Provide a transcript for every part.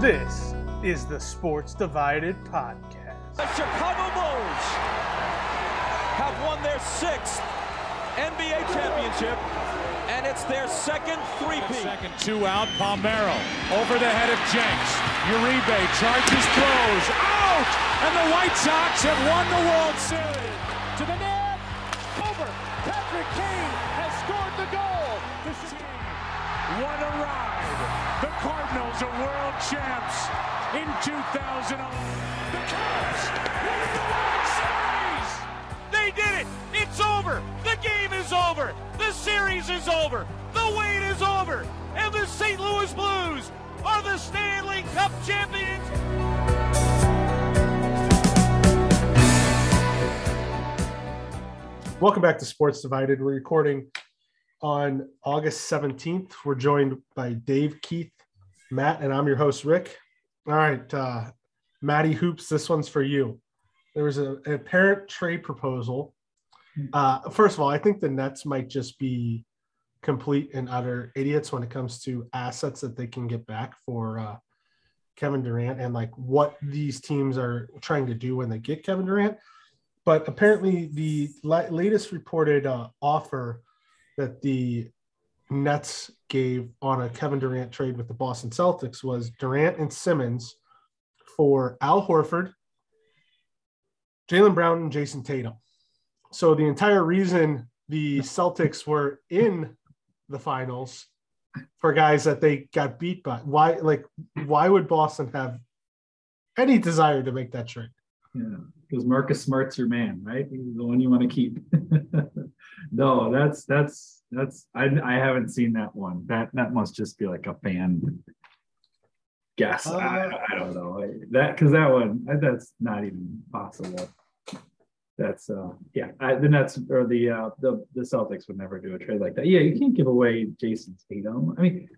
This is the Sports Divided Podcast. The Chicago Bulls have won their sixth NBA championship, and it's their second three-peat. Second two out, Palmeiro over the head of Jenks. Uribe charges, throws, out! And the White Sox have won the World Series. Are world champs in 2000. The Cubs win the World Series! They did it! It's over! The game is over! The series is over! The wait is over! And the St. Louis Blues are the Stanley Cup champions! Welcome back to Sports Divided. We're recording on August 17th. We're joined by Dave, Keith, Matt, and I'm your host, Rick. All right, uh, Matty Hoops, this one's for you. There was a, an apparent trade proposal. Uh, first of all, I think the Nets might just be complete and utter idiots when it comes to assets that they can get back for uh, Kevin Durant and like what these teams are trying to do when they get Kevin Durant. But apparently, the la- latest reported uh, offer that the Nets gave on a Kevin Durant trade with the Boston Celtics was Durant and Simmons for Al Horford, Jaylen Brown, and Jayson Tatum. So the entire reason the Celtics were in the finals for guys that they got beat by. Why, like, why would Boston have any desire to make that trade? Yeah, because Marcus Smart's your man, right? He's the one you want to keep. no, that's that's that's I I haven't seen that one. That that must just be like a fan guess. Uh, I, I don't know that because that one that's not even possible. That's uh yeah. I, the Nets or the uh the the Celtics would never do a trade like that. Yeah, you can't give away Jayson Tatum. I mean,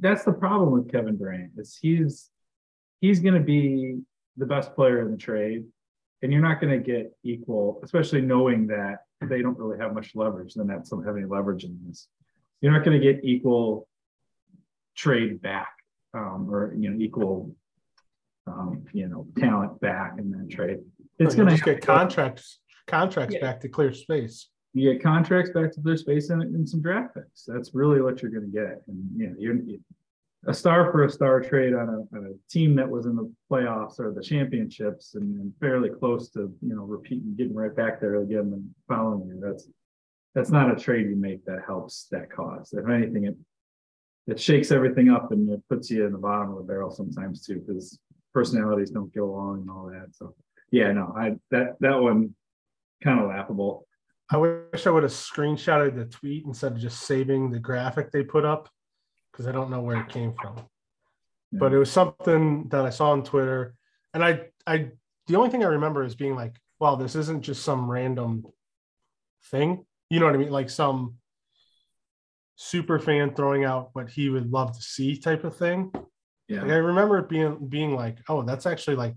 that's the problem with Kevin Durant is he's he's going to be the best player in the trade, and you're not going to get equal, especially knowing that they don't really have much leverage. The Nets don't have any leverage in this. You're not going to get equal trade back, um, or you know, equal, um, you know, talent back in that trade. It's You'll going just get contracts contracts Yeah. back to clear space. you get contracts back to their space and, and some draft picks. That's really what you're going to get. And you know, you're you- a star for a star trade on a, on a team that was in the playoffs or the championships and, and fairly close to you know repeating, getting right back there again the following year. That's that's not a trade you make that helps that cause. If anything, it it shakes everything up and it puts you in the bottom of the barrel sometimes too, because personalities don't get along and all that. So yeah, no, I that that one kind of laughable. I wish I would have screenshotted the tweet instead of just saving the graphic they put up because I don't know where it came from. Hmm. But it was something that I saw on Twitter, and I, I, the only thing I remember is being like, "Wow, this isn't just some random thing." You know what I mean? Like some super fan throwing out what he would love to see type of thing. yeah. Like I remember it being being like, "Oh, that's actually like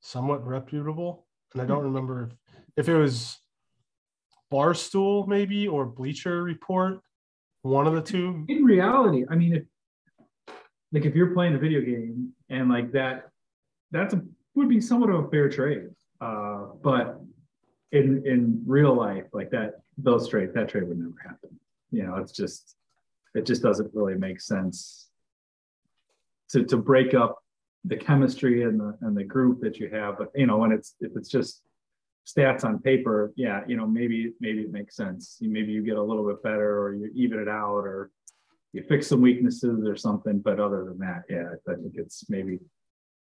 somewhat reputable," and I don't hmm. remember if if it was Barstool maybe or Bleacher Report, one of the two. in reality, I mean, if like if you're playing a video game and like that, that's a would be somewhat of a fair trade. Uh, but in in real life, like that, those trade that trade would never happen. You know, it's just it just doesn't really make sense to to break up the chemistry and the and the group that you have. But you know, when it's if it's just stats on paper, yeah, you know, maybe maybe it makes sense. Maybe you get a little bit better, or you even it out, or you fix some weaknesses or something. But other than that, yeah, I think it's maybe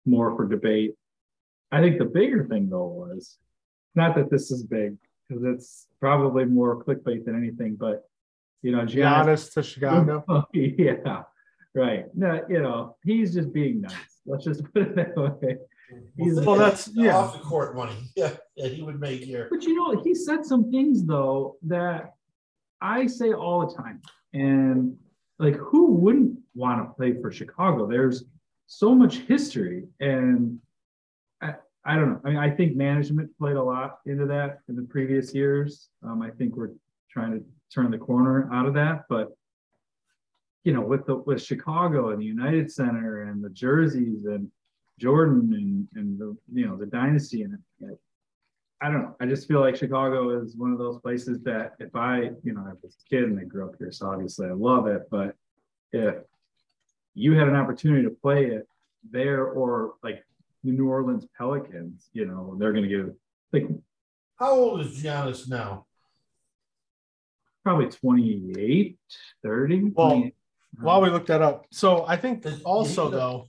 more for debate. I think the bigger thing though was not that this is big because it's probably more clickbait than anything, but you know, Giannis Giannis to Chicago. Oh, yeah, right. No, you know, he's just being nice. Let's just put it that way. He's- Well, that's- yeah. off the court money. Yeah, yeah, he would make here. But you know, he said some things though that I say all the time. And like, who wouldn't want to play for Chicago? There's so much history. And I, I don't know. I mean, I think management played a lot into that in the previous years. Um, I think we're trying to turn the corner out of that. But you know, with the with Chicago and the United Center and the jerseys and Jordan and and the you know the dynasty and like, I don't know. I just feel like Chicago is one of those places that if I, you know, I was a kid and I grew up here, so obviously I love it. But if you had an opportunity to play it there or like the New Orleans Pelicans, you know, they're going to give like How old is Giannis now? probably 28, 30. Well, 28. While we look that up, so I think Does- also though,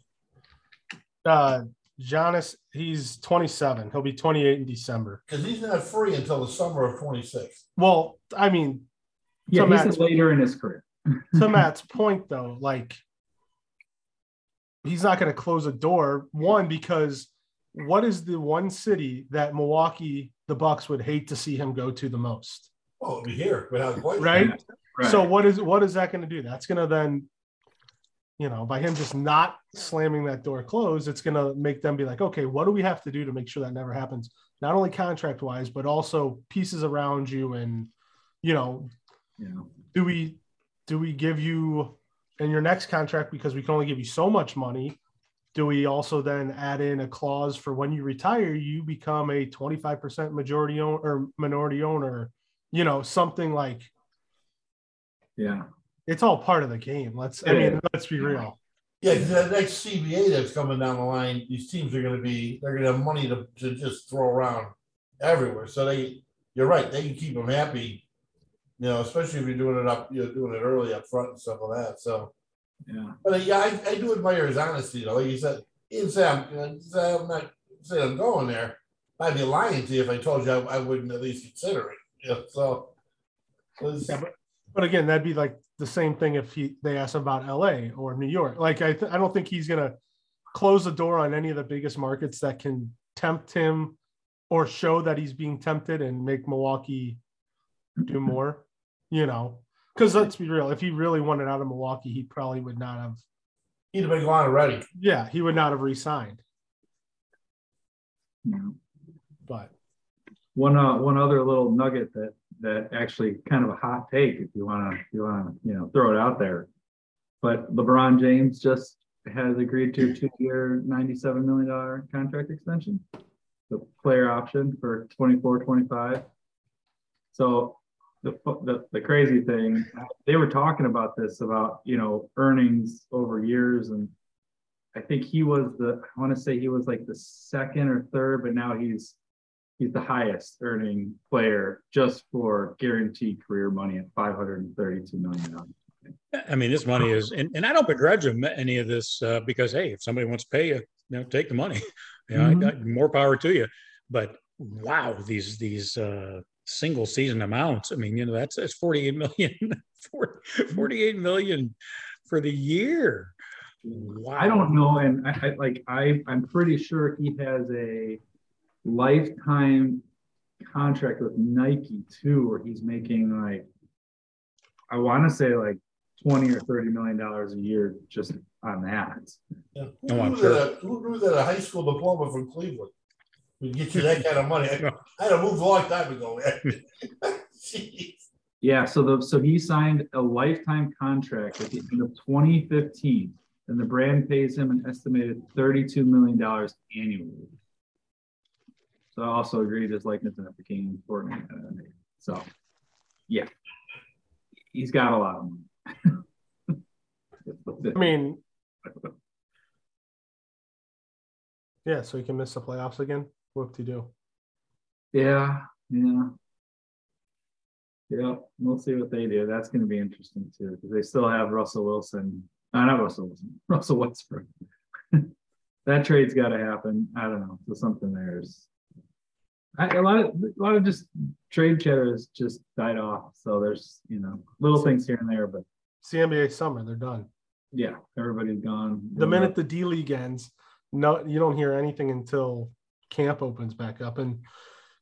uh, Giannis, he's 27. He'll be 28 in December. Because he's not free until the summer of 26. Well, I mean, yeah, so he's Matt's- later in his career. to Matt's point though, like he's not going to close a door. One because what is the one city that Milwaukee, the Bucks would hate to see him go to the most, Oh, it'll be here without question. right? Right. So what is what is that going to do? That's going to then, you know, by him just not slamming that door closed, it's going to make them be like, okay, what do we have to do to make sure that never happens? Not only contract wise, but also pieces around you, and you know, you know, do we do we give you in your next contract because we can only give you so much money? Do we also then add in a clause for when you retire, you become a 25% majority owner or minority owner, you know, something like yeah. It's all part of the game. Let's I mean, let's be real. Yeah, because that next CBA that's coming down the line, these teams are going to be, they're going to have money to, to just throw around everywhere. So they, you're right, they can keep them happy. You know, especially if you're doing it up, you're doing it early up front and stuff like that. So, Yeah. but uh, yeah, I, I do admire his honesty. Though, like you said, he didn't say I'm, uh, say I'm not saying I'm going there. I'd be lying to you if I told you I, I wouldn't at least consider it. Yeah, so. Yeah, but, but again, that'd be like the same thing if he they ask him about LA or New York. Like I th- I don't think he's gonna close the door on any of the biggest markets that can tempt him or show that he's being tempted and make Milwaukee do more, you know. Because let's be real, if he really wanted out of Milwaukee, he probably would not have he'd have been gone already. yeah, he would not have re-signed. yeah. But One uh, one other little nugget that that actually kind of a hot take if you wanna you wanna you know throw it out there. But LeBron James just has agreed to a two-year, $97 million contract extension. The player option for 24, 25. So the, the the crazy thing, they were talking about this about you know earnings over years, and I think he was the I want to say he was like the second or third, but now he's he's the highest earning player just for guaranteed career money at 532 million dollars. I mean, this money is, and, and I don't begrudge him any of this uh, because, hey, if somebody wants to pay you, you know, take the money. You know, I- I- more power to you. But wow, these these uh, single season amounts. I mean, you know, that's that's 48 million, 40 48 million for the year. Wow. I don't know, and I, I like I I'm pretty sure he has a lifetime contract with Nike too, where he's making like I want to say like 20 or 30 million dollars a year just on that. Yeah. Who, Oh, knew sure. that a, who knew that a high school diploma from Cleveland would get you that kind of money? I, I had to move a long time ago. Jeez. Yeah, so the so he signed a lifetime contract at the end of 2015, and the brand pays him an estimated 32 million dollars annually. So I also agreed his likeness and it became Fortnite. Uh, so yeah, he's got a lot of money. I mean, yeah, so he can miss the playoffs again. What do you do? yeah, yeah, yeah. We'll see what they do. That's going to be interesting too, because they still have Russell Wilson. Uh, not Russell Wilson. Russell Westbrook. that trade's got to happen. I don't know. So something there's I, a lot of a lot of just trade chatter has just died off. So there's you know little things here and there, but It's the NBA summer. They're done. yeah, everybody's gone. The minute the D League ends, no, you don't hear anything until camp opens back up and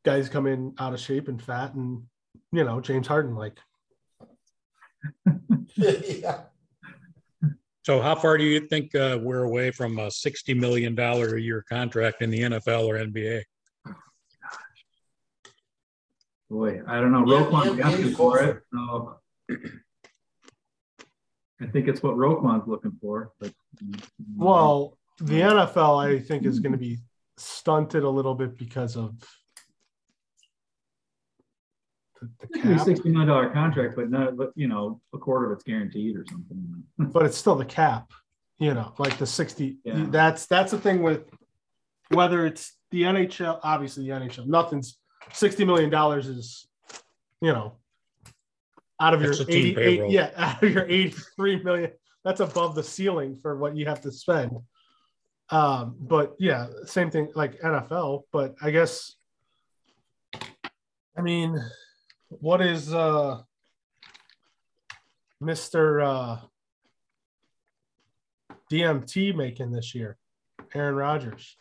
guys come in out of shape and fat and you know James Harden like yeah. So, how far do you think uh, we're away from a $60 million a year contract in the NFL or NBA? Boy, I don't know. Yeah, Roquan's yeah, asking he's for it. So I think it's what Roquan's looking for. But mm, Well, the NFL, I think, is going to be stunted a little bit because of the, the it could be a cap, sixty million dollar contract, but not, but you know, a quarter of it's guaranteed or something. but it's still the cap. You know, like the sixty. Yeah. That's that's the thing with whether it's the NHL. Obviously, the NHL. Nothing's sixty million dollars is, you know, out of That's your eighty-eight. payroll. Yeah, out of your eighty-three million. That's above the ceiling for what you have to spend. Um, but yeah, same thing like NFL. But I guess, I mean, what is uh, Mister uh, DMT making this year? Aaron Rodgers.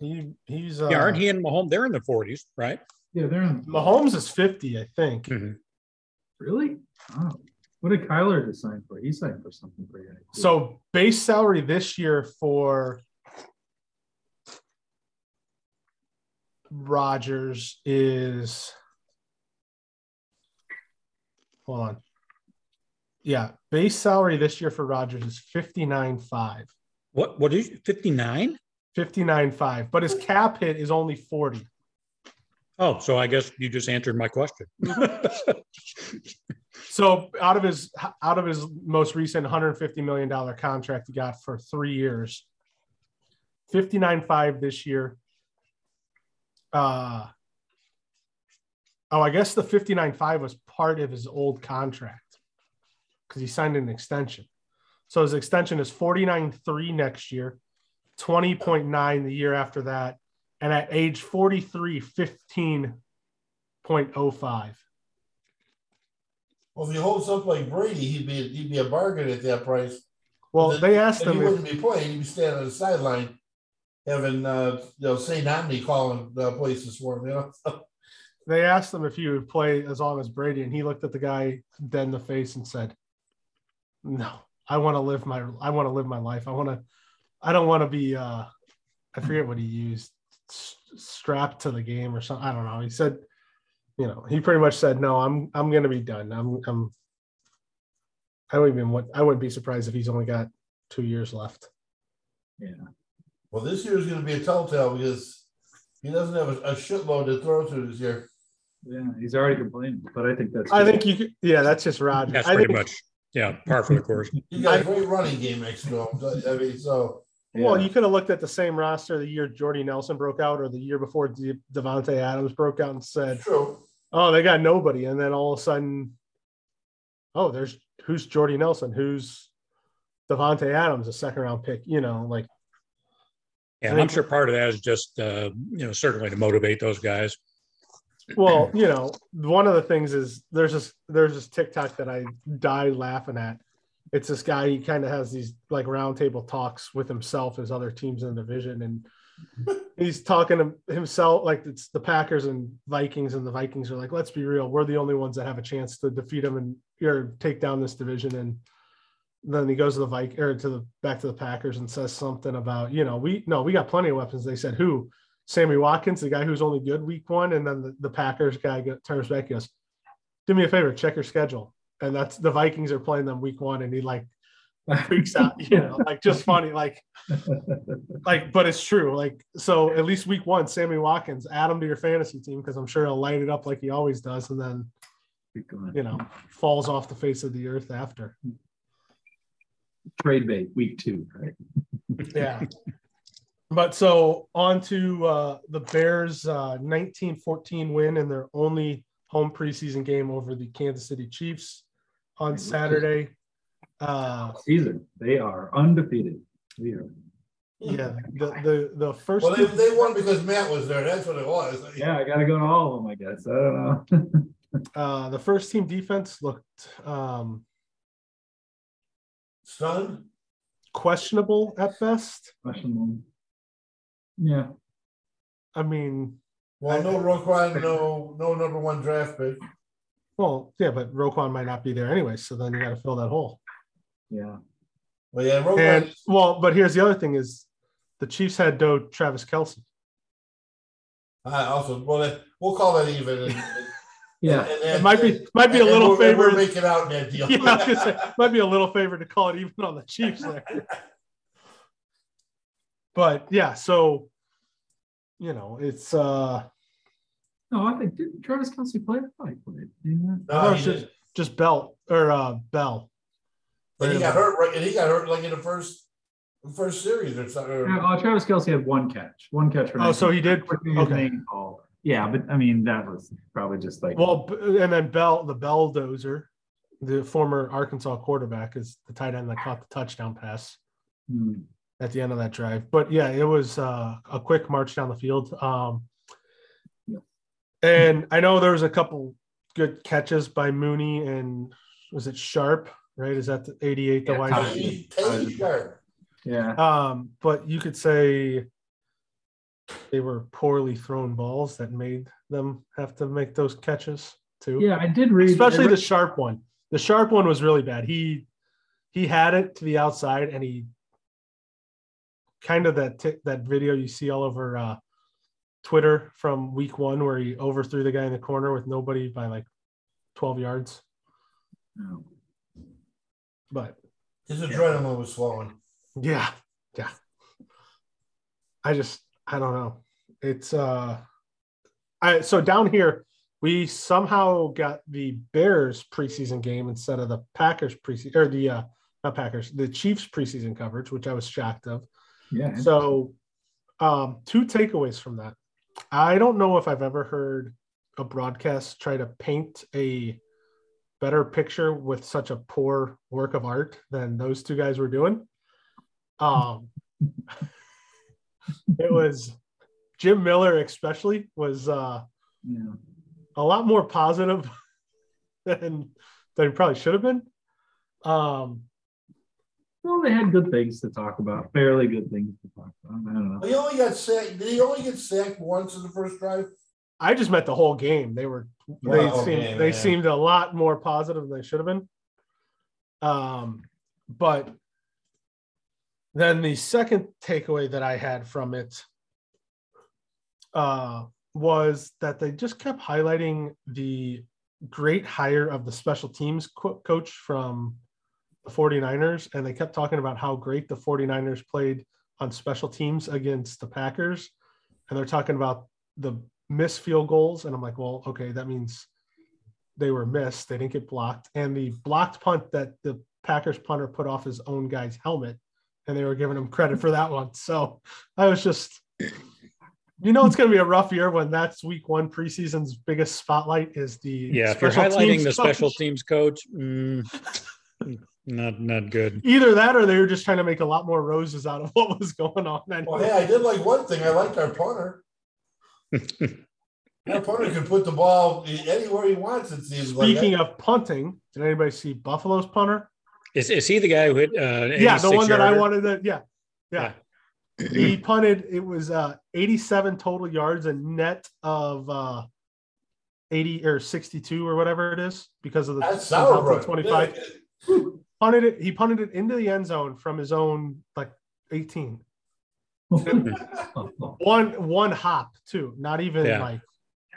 He he's uh, Yeah, aren't he and Mahomes? They're in the 40s, right? Yeah, they're in, Mahomes is fifty, I think. really. Oh, what did Kyler just sign for? He signed for something pretty good. So base salary this year for Rodgers is hold on. Yeah, base salary this year for Rodgers is fifty nine five. What? What is 59? 59.5, but his cap hit is only 40. Oh, so I guess you just answered my question. So out of his out of his most recent 150 million dollar contract he got for three years, 59.5 this year. Uh oh, I guess the 59.5 was part of his old contract because he signed an extension. So his extension is 49.3 next year, 20.9 the year after that, and at age 43, 15.05. Well, if he holds up like Brady, he'd be he'd be a bargain at that price. Well, Then- they asked him he if, wouldn't be playing; he'd be standing on the sideline, having uh, you know Saint Omni calling uh, places for him. You know, they asked him if he would play as long as Brady, and he looked at the guy dead in the face and said, "No, I want to live my I want to live my life. I want to. I don't want to be. uh I forget what he used, s- strapped to the game or something. I don't know. He said, you know, he pretty much said, "No, I'm I'm going to be done. I'm I'm. I don't even want. I wouldn't be surprised if he's only got two years left. Yeah. Well, this year is going to be a telltale because he doesn't have a, a shitload to throw to this year. Yeah, he's already complaining, but I think that's. I good. think you. Could, yeah, that's just Rod. That's I pretty think, much, yeah, par for the course. He's got I- a great running game next to him. I mean, so Well, you could have looked at the same roster the year Jordy Nelson broke out, or the year before De- Davante Adams broke out, and said, true. "Oh, they got nobody," and then all of a sudden, oh, there's who's Jordy Nelson, who's Davante Adams, a second round pick. You know, like And I'm sure part of that is just, uh, you know, certainly to motivate those guys. well, you know, one of the things is there's this there's this TikTok that I die laughing at. It's this guy. He kind of has these like roundtable talks with himself as other teams in the division, and he's talking to himself like it's the Packers and Vikings, and the Vikings are like, let's be real, we're the only ones that have a chance to defeat them and or take down this division. And then he goes to the Vik or to the back to the Packers and says something about, you know, we no, we got plenty of weapons. They said who? Sammy Watkins, the guy who's only good week one, and then the, the Packers guy go, turns back and goes, "Do me a favor, check your schedule." And that's the Vikings are playing them week one, and he like freaks out, you know, like just funny, like like, but it's true. Like, so at least week one, Sammy Watkins, add him to your fantasy team because I'm sure he'll light it up like he always does, and then you know falls off the face of the earth after. trade bait week two, right? Yeah. But so on to uh, the Bears' uh, 19-14 win in their only home preseason game over the Kansas City Chiefs on Saturday. Uh, Season, they are undefeated. We are. yeah, the the the first Well, they, they won because Matt was there. That's what it was. Yeah, I got to go to all of them, I guess. I don't know. uh, the first team defense looked um, Stunned. questionable at best. Questionable. Yeah, I mean, Well, no Roquan, no no number one draft pick. Well, yeah, but Roquan might not be there anyway, so then you got to fill that hole. yeah. Well, yeah, Roquan. And well, but here's the other thing: is the Chiefs had no Travis Kelce. I also well, we'll call that even. And, Yeah. And- and It might be might be a little we're- favor. We're making out in that deal. Yeah, I was gonna say, might be a little favor to call it even on the Chiefs there. But yeah, so you know, it's uh No, I think did Travis Kelce play? I thought he played. Yeah. No, No, he it's didn't. just Bell or uh Bell. But he got hurt right, and he got hurt like in the first first series or something. or- uh, Travis Kelce had one catch, one catch for. Oh, so he did? Okay. name. Yeah, but I mean that was probably just like Well, and then Bell, the Belldozer, the former Arkansas quarterback, is the tight end that caught the touchdown pass hmm. at the end of that drive. But yeah, it was uh, a quick march down the field. Um, Yeah. And I know there was a couple good catches by Mooney and was it Sharpe? Right? Is that the 88 the Yeah, wide Ty- receiver? He- Tay Sharpe. yeah. Um, but you could say they were poorly thrown balls that made them have to make those catches too. Yeah, I did read especially I the sharp one. The sharp one was really bad. He he had it to the outside, and he kind of that t- that video you see all over uh, Twitter from week one where he overthrew the guy in the corner with nobody by like twelve yards. No. But His adrenaline was flowing. yeah, yeah. I just I don't know. It's uh, I so down here we somehow got the Bears preseason game instead of the Packers preseason or the uh not Packers, the Chiefs preseason coverage, which I was shocked of. Yeah. So um two takeaways from that. I don't know if I've ever heard a broadcast try to paint a better picture with such a poor work of art than those two guys were doing. Um it was Jim Miller especially was uh yeah. a lot more positive than than he probably should have been. Um, Well, they had good things to talk about, fairly good things to talk about. I don't know. He only got sacked. Did he only get sacked once in the first drive? I just meant the whole game. They were they The seemed game, they yeah. seemed a lot more positive than they should have been. Um, but then the second takeaway that I had from it uh, was that they just kept highlighting the great hire of the special teams co- coach from the 49ers and they kept talking about how great the 49ers played on special teams against the Packers and they're talking about the missed field goals and I'm like well okay that means they were missed. They didn't get blocked. And the blocked punt that the Packers punter put off his own guy's helmet and they were giving him credit for that one. So I was just you know it's going to be a rough year when that's week one preseason's biggest spotlight is the Yeah, if you're highlighting the special teams coach, mm, not not good. either that or they were just trying to make a lot more roses out of what was going on. Well, hey, I did like one thing. I liked our punter. Our punter can put the ball anywhere he wants. It seems Speaking like. of punting, did anybody see Buffalo's punter? Is, is he the guy who hit? Uh, Yeah, the 86 one that I wanted to. Yeah, yeah. he punted. It was uh, 87 total yards and net of uh, 80 or 62 or whatever it is because of the That's somehow sour the 25. Punted it. He punted it into the end zone from his own like 18. One one hop too. Not even Yeah. like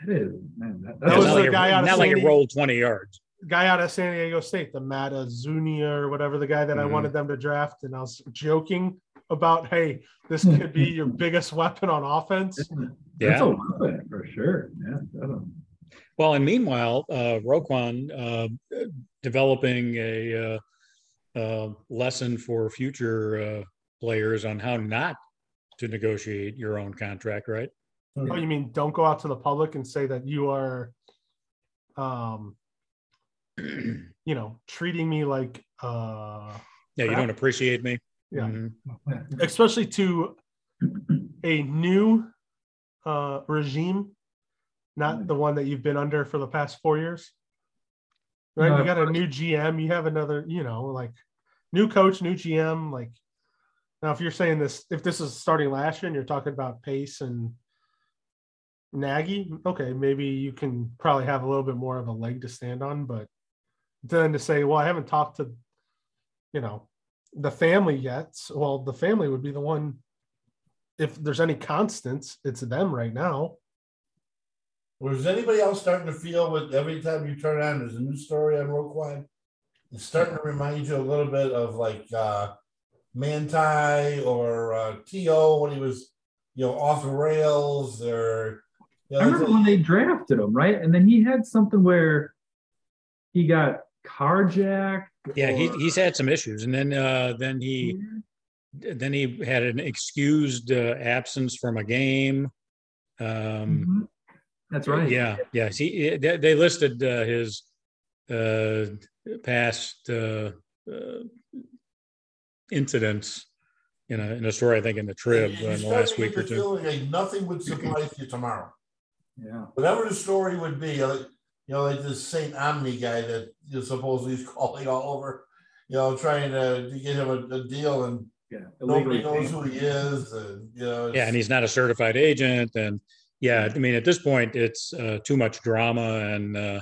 That is, man. That, That was the like it- guy out of not like San it rolled 20 yards. guy out of San Diego State, the Matt Araiza or whatever, the guy that I Mhm. wanted them to draft. And I was joking about, hey, this could be your biggest weapon on offense. that's Yeah. a weapon for sure. Yeah. Well, and meanwhile, uh, Roquan uh, developing a uh, uh, lesson for future uh, players on how not to negotiate your own contract, right? Oh, you mean don't go out to the public and say that you are, um, you know, treating me like, uh, Yeah, you don't appreciate me. Yeah. Mhm. especially to a new uh, regime, not the one that you've been under for the past four years. Right? No, you got a new GM, you have another, you know, like new coach, new GM. Like now, if you're saying this, if this is starting last year and you're talking about Pace and Nagy, okay, maybe you can probably have a little bit more of a leg to stand on. But then to say, well, I haven't talked to, you know, the family yet. Well, the family would be the one. If there's any constants, it's them right now. Was anybody else starting to feel with every time you turn on, there's a new story on Roquan? It's starting to remind you a little bit of like uh Manti or uh T.O. when he was, you know, off the rails or you know, I remember when they drafted him, right? And then he had something where he got carjacked. Yeah, he, he's had some issues, and then uh, then he then he had an excused uh, absence from a game. Um, Mhm. That's right. Yeah, yeah. See, they, they listed uh, his uh, past uh, uh, incidents in a in a story, I think, in the Trib you uh, in the last week or two. nothing would surprise you tomorrow. Yeah. Whatever the story would be, like you know, like this Saint Omni guy that you supposedly is calling all over, you know, trying to, to get him a, a deal, and Yeah. nobody knows who he is, and you know, Yeah, and he's not a certified agent, and yeah, I mean, at this point, it's uh, too much drama, and uh,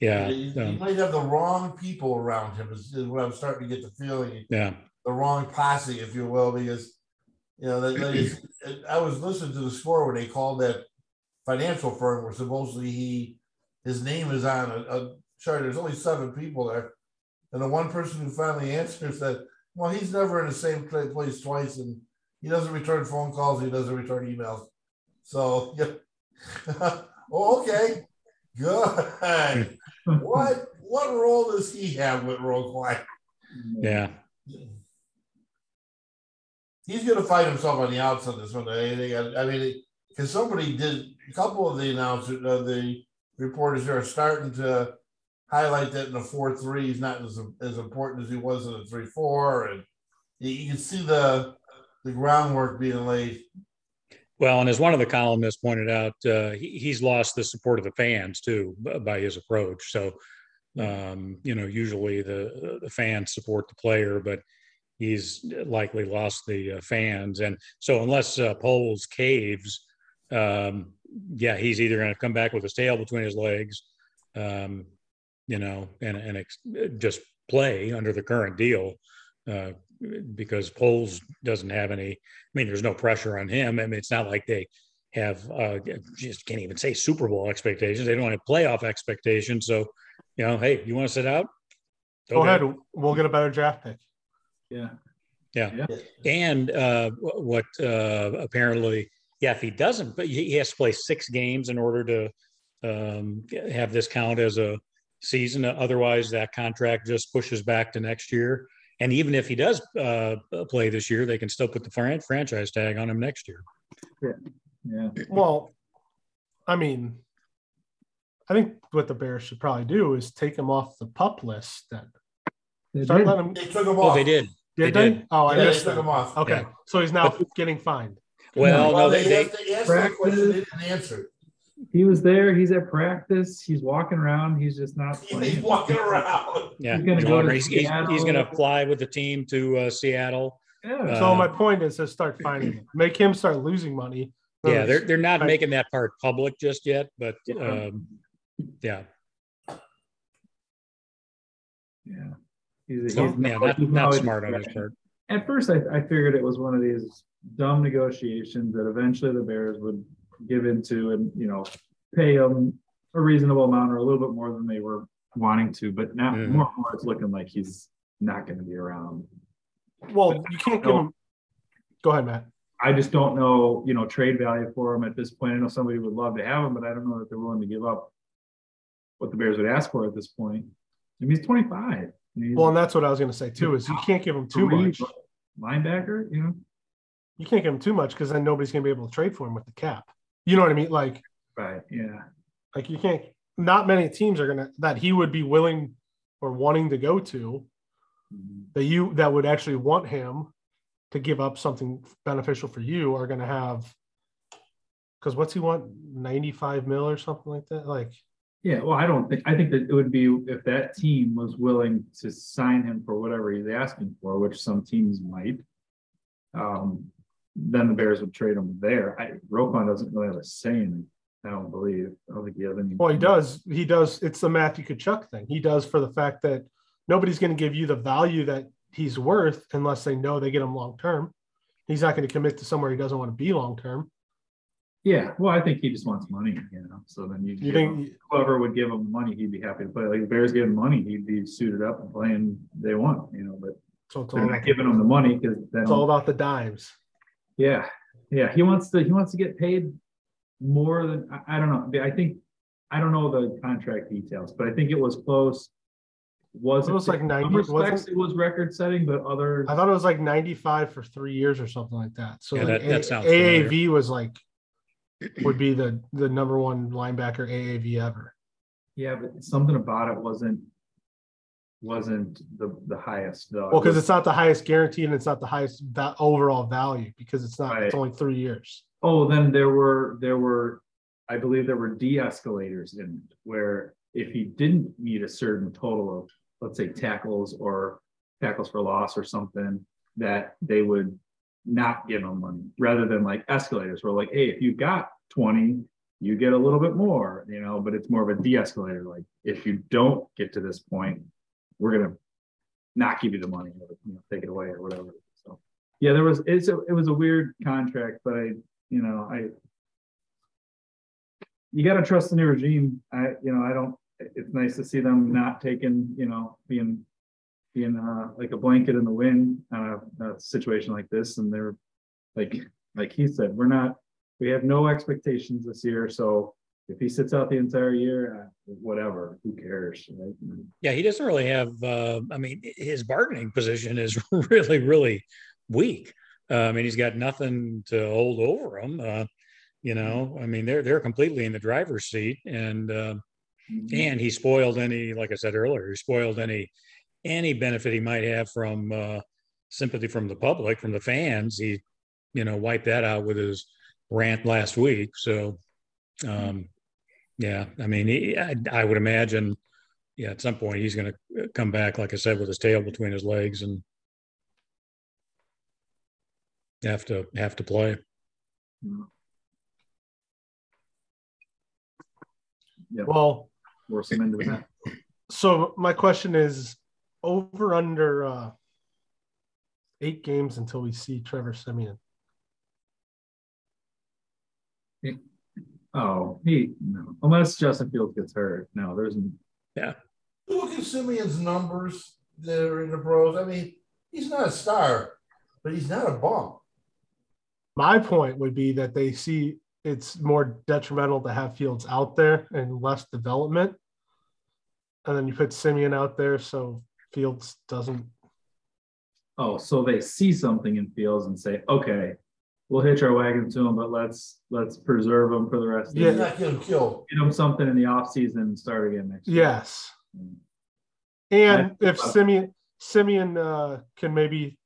yeah, he, he um, might have the wrong people around him. Is, is what I'm starting to get the feeling. yeah, the wrong posse, if you will, because you know that, that is, I was listening to the score when they called that financial firm where supposedly he his name is on a, a chart. There's only seven people there, and the one person who finally answered said, "Well, he's never in the same place twice, and he doesn't return phone calls. He doesn't return emails." So yeah, oh, okay, good. what what role does he have with Roquan? yeah. he's going to fight himself on the outs on this one. I, I mean, because somebody did a couple of the announcers, uh, the reporters are starting to highlight that in the four three, he's not as as important as he was in the three four, and you, you can see the the groundwork being laid. Well, and as one of the columnists pointed out, uh, he, he's lost the support of the fans too by his approach. So, um, you know, usually the the fans support the player, but he's likely lost the uh, fans. And so, unless uh, Poles caves, um, yeah, he's either going to come back with his tail between his legs, um, you know, and and ex- just play under the current deal. Uh, because Poles doesn't have any. I mean, there's no pressure on him. I mean, it's not like they have uh, just can't even say Super Bowl expectations. They don't have playoff expectations. So, you know, hey, you want to sit out? Go Okay. ahead. We'll get a better draft pick. Yeah. Yeah. yeah. And uh, what uh, apparently, yeah, if he doesn't, but he he has to play six games in order to um, have this count as a season. Otherwise, that contract just pushes back to next year. And even if he does uh, play this year, they can still put the fran- franchise tag on him next year. Yeah. Well, I mean, I think what the Bears should probably do is take him off the pup list. Then They start did. letting him. They took him Oh, off. they did. Did They they? did. Oh, I Yeah, they missed took that. him off. Okay, Yeah. so he's now getting fined. Well, no, Well, they, they, they, asked, they asked that question. They didn't answer. He was there. He's at practice. He's walking around. He's just not He's walking around. yeah, He's gonna go to he's, he's, he's going to fly with the team to uh, Seattle. Yeah. So Uh, my point is to start finding him. Make him start losing money. Yeah, they're they're not Right. making that part public just yet, but Yeah. um, yeah, yeah. He's, so, he's yeah, not, he's not always- smart on his part. At first, I, I figured it was one of these dumb negotiations that eventually the Bears would give into and, you know, pay him a reasonable amount or a little bit more than they were wanting to. But now, Mhm. more and more, it's looking like he's not going to be around. Well, you can't give him. Go ahead, Matt. I just don't know, you know, trade value for him at this point. I know somebody would love to have him, but I don't know that they're willing to give up what the Bears would ask for at this point. I mean, he's 25. He's Well, and that's what I was going to say too. Is you can't give him too much. linebacker, you know? You can't give him too much because then nobody's going to be able to trade for him with the cap. You know what I mean? Like, Right. Yeah. like you can't. Not many teams are going to that he would be willing or wanting to go to that you that would actually want him to give up something beneficial for you are going to have. Because what's he want? Ninety five mil or something like that. Like, Yeah, well, I don't think, I think that it would be if that team was willing to sign him for whatever he's asking for, which some teams might. Um, then the Bears would trade him there. I, Roquan doesn't really have a say in it, I don't believe. I don't think he has any. well, he does. He does. It's the Matthew Tkachuk thing. He does for the fact that nobody's going to give you the value that he's worth unless they know they get him long term. He's not going to commit to somewhere he doesn't want to be long term. Yeah, well, I think he just wants money, you know. So then you, You give him- think whoever would give him the money, he'd be happy to play. Like the Bears give him money, he'd be suited up and playing they want, you know. But so they're not giving him the money because then, it's all about the dimes? Yeah, yeah, he wants to he wants to get paid more than I, I don't know. I think I don't know the contract details, but I think it was close. Was It was like 90, respects wasn't- it was record setting, but other I thought it was like 95 for three years or something like that. So Yeah, like that- that A- sounds familiar. AAV was like would be the the number one linebacker AAV ever. yeah, but something about it wasn't wasn't the the highest though. Well, because it's not the highest guarantee and it's not the highest va- overall value because it's not. It's only three years. Oh, then there were, there were, I believe there were de-escalators in it, where if he didn't meet a certain total of, let's say tackles or tackles for loss or something, that they would not give him money, rather than like escalators, where like, hey, if you got twenty, you get a little bit more, you know, but it's more of a de-escalator, like, if you don't get to this point, we're gonna not give you the money, or, you know, take it away or whatever, so. Yeah, there was, it's a, it was a weird contract, but I, you know, I. You gotta trust the new regime. I, you know, I don't, it's nice to see them not taking, you know, being. Being uh like a blanket in the wind on a, a situation like this and they're like, like he said, we're not, we have no expectations this year, so. If he sits out the entire year, uh, whatever, who cares, right? Yeah, he doesn't really have. Uh, I mean, his bargaining position is really, really weak. Uh, I mean, he's got nothing to hold over him. Uh, you know, I mean, they're they're completely in the driver's seat, and uh, and he spoiled any, like I said earlier, he spoiled any any benefit he might have from uh, sympathy from the public, from the fans. He, you know, wiped that out with his rant last week. So, um, yeah, I mean, he, I, I would imagine, yeah, at some point he's going to come back, like I said, with his tail between his legs and have to have to play. Yeah. Well, Force him into that. so my question is over under uh eight games until we see Trevor Siemian. Oh, he, no, unless Justin Fields gets hurt, no, there's, yeah. Look at Siemian's numbers that are in the pros. I mean, he's not a star, but he's not a bum. My point would be that they see it's more detrimental to have Fields out there and less development. And then you put Siemian out there so Fields doesn't oh, so they see something in Fields and say, okay, we'll hitch our wagon to him, but let's, let's preserve them for the rest of the year. not getting killed. Get him something in the offseason and start again next year. Yes. And if Siemian Siemian uh, can maybe,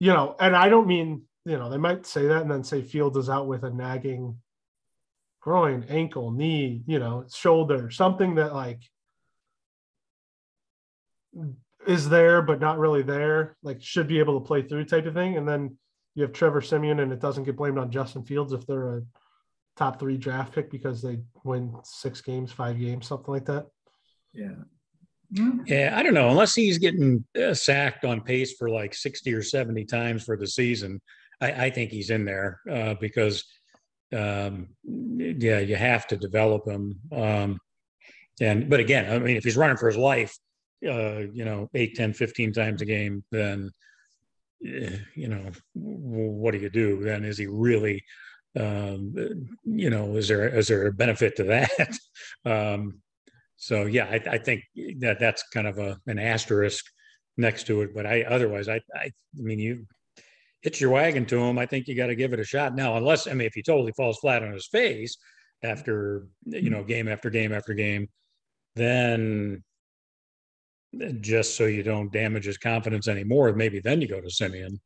you know, and I don't mean, you know, they might say that and then say Fields is out with a nagging groin, ankle, knee, you know, shoulder, something that like is there but not really there, like should be able to play through type of thing. And then you have Trevor Siemian and it doesn't get blamed on Justin Fields if they're a top three draft pick because they win six games, five games, something like that. Yeah. Yeah, I don't know. Unless he's getting uh, sacked on pace for like 60 or 70 times for the season, I, I think he's in there uh, because, um, yeah, you have to develop him. Um, and, but again, I mean, if he's running for his life, uh, you know, 8, 10, 15 times a game, then, you know, what do you do? Then is he really, um, you know, is there, is there a benefit to that? um, so yeah, I, I think that that's kind of a an asterisk next to it. But I otherwise, I I, I mean, you hitch your wagon to him. I think you got to give it a shot now, unless I mean, if he totally falls flat on his face after you know game after game after game, then just so you don't damage his confidence anymore, maybe then you go to Siemian.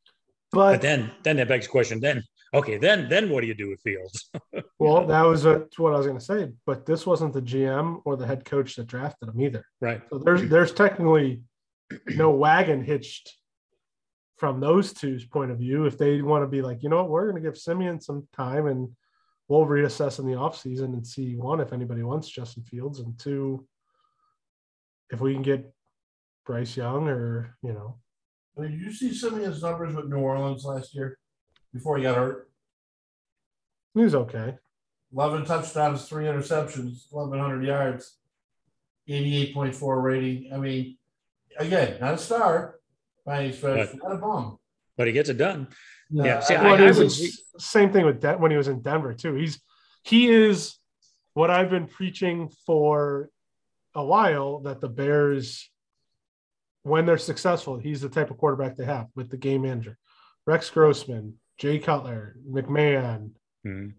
But, But then then that begs the question. Then okay, then then what do you do with Fields? Well, that was what I was going to say, but this wasn't the GM or the head coach that drafted him either. right. So there's there's technically no wagon hitched from those two's point of view. If they want to be like, you know what, we're going to give Siemian some time and we'll reassess in the offseason and see one if anybody wants Justin Fields and two if we can get Bryce Young or you know Did you see Siemian's numbers with New Orleans last year before he got hurt? He was okay. 11 touchdowns, three interceptions, 1,100 yards, 88.4 rating. I mean, again, not a star by any stretch, But- not a bum. but he gets it done. Yeah, see, Well, I- I was would- same thing with De- when he was in Denver too. He's he is what I've been preaching for a while that the Bears, when they're successful, he's the type of quarterback they have with the game manager, Rex Grossman, Jay Cutler, McMahon, Mhm.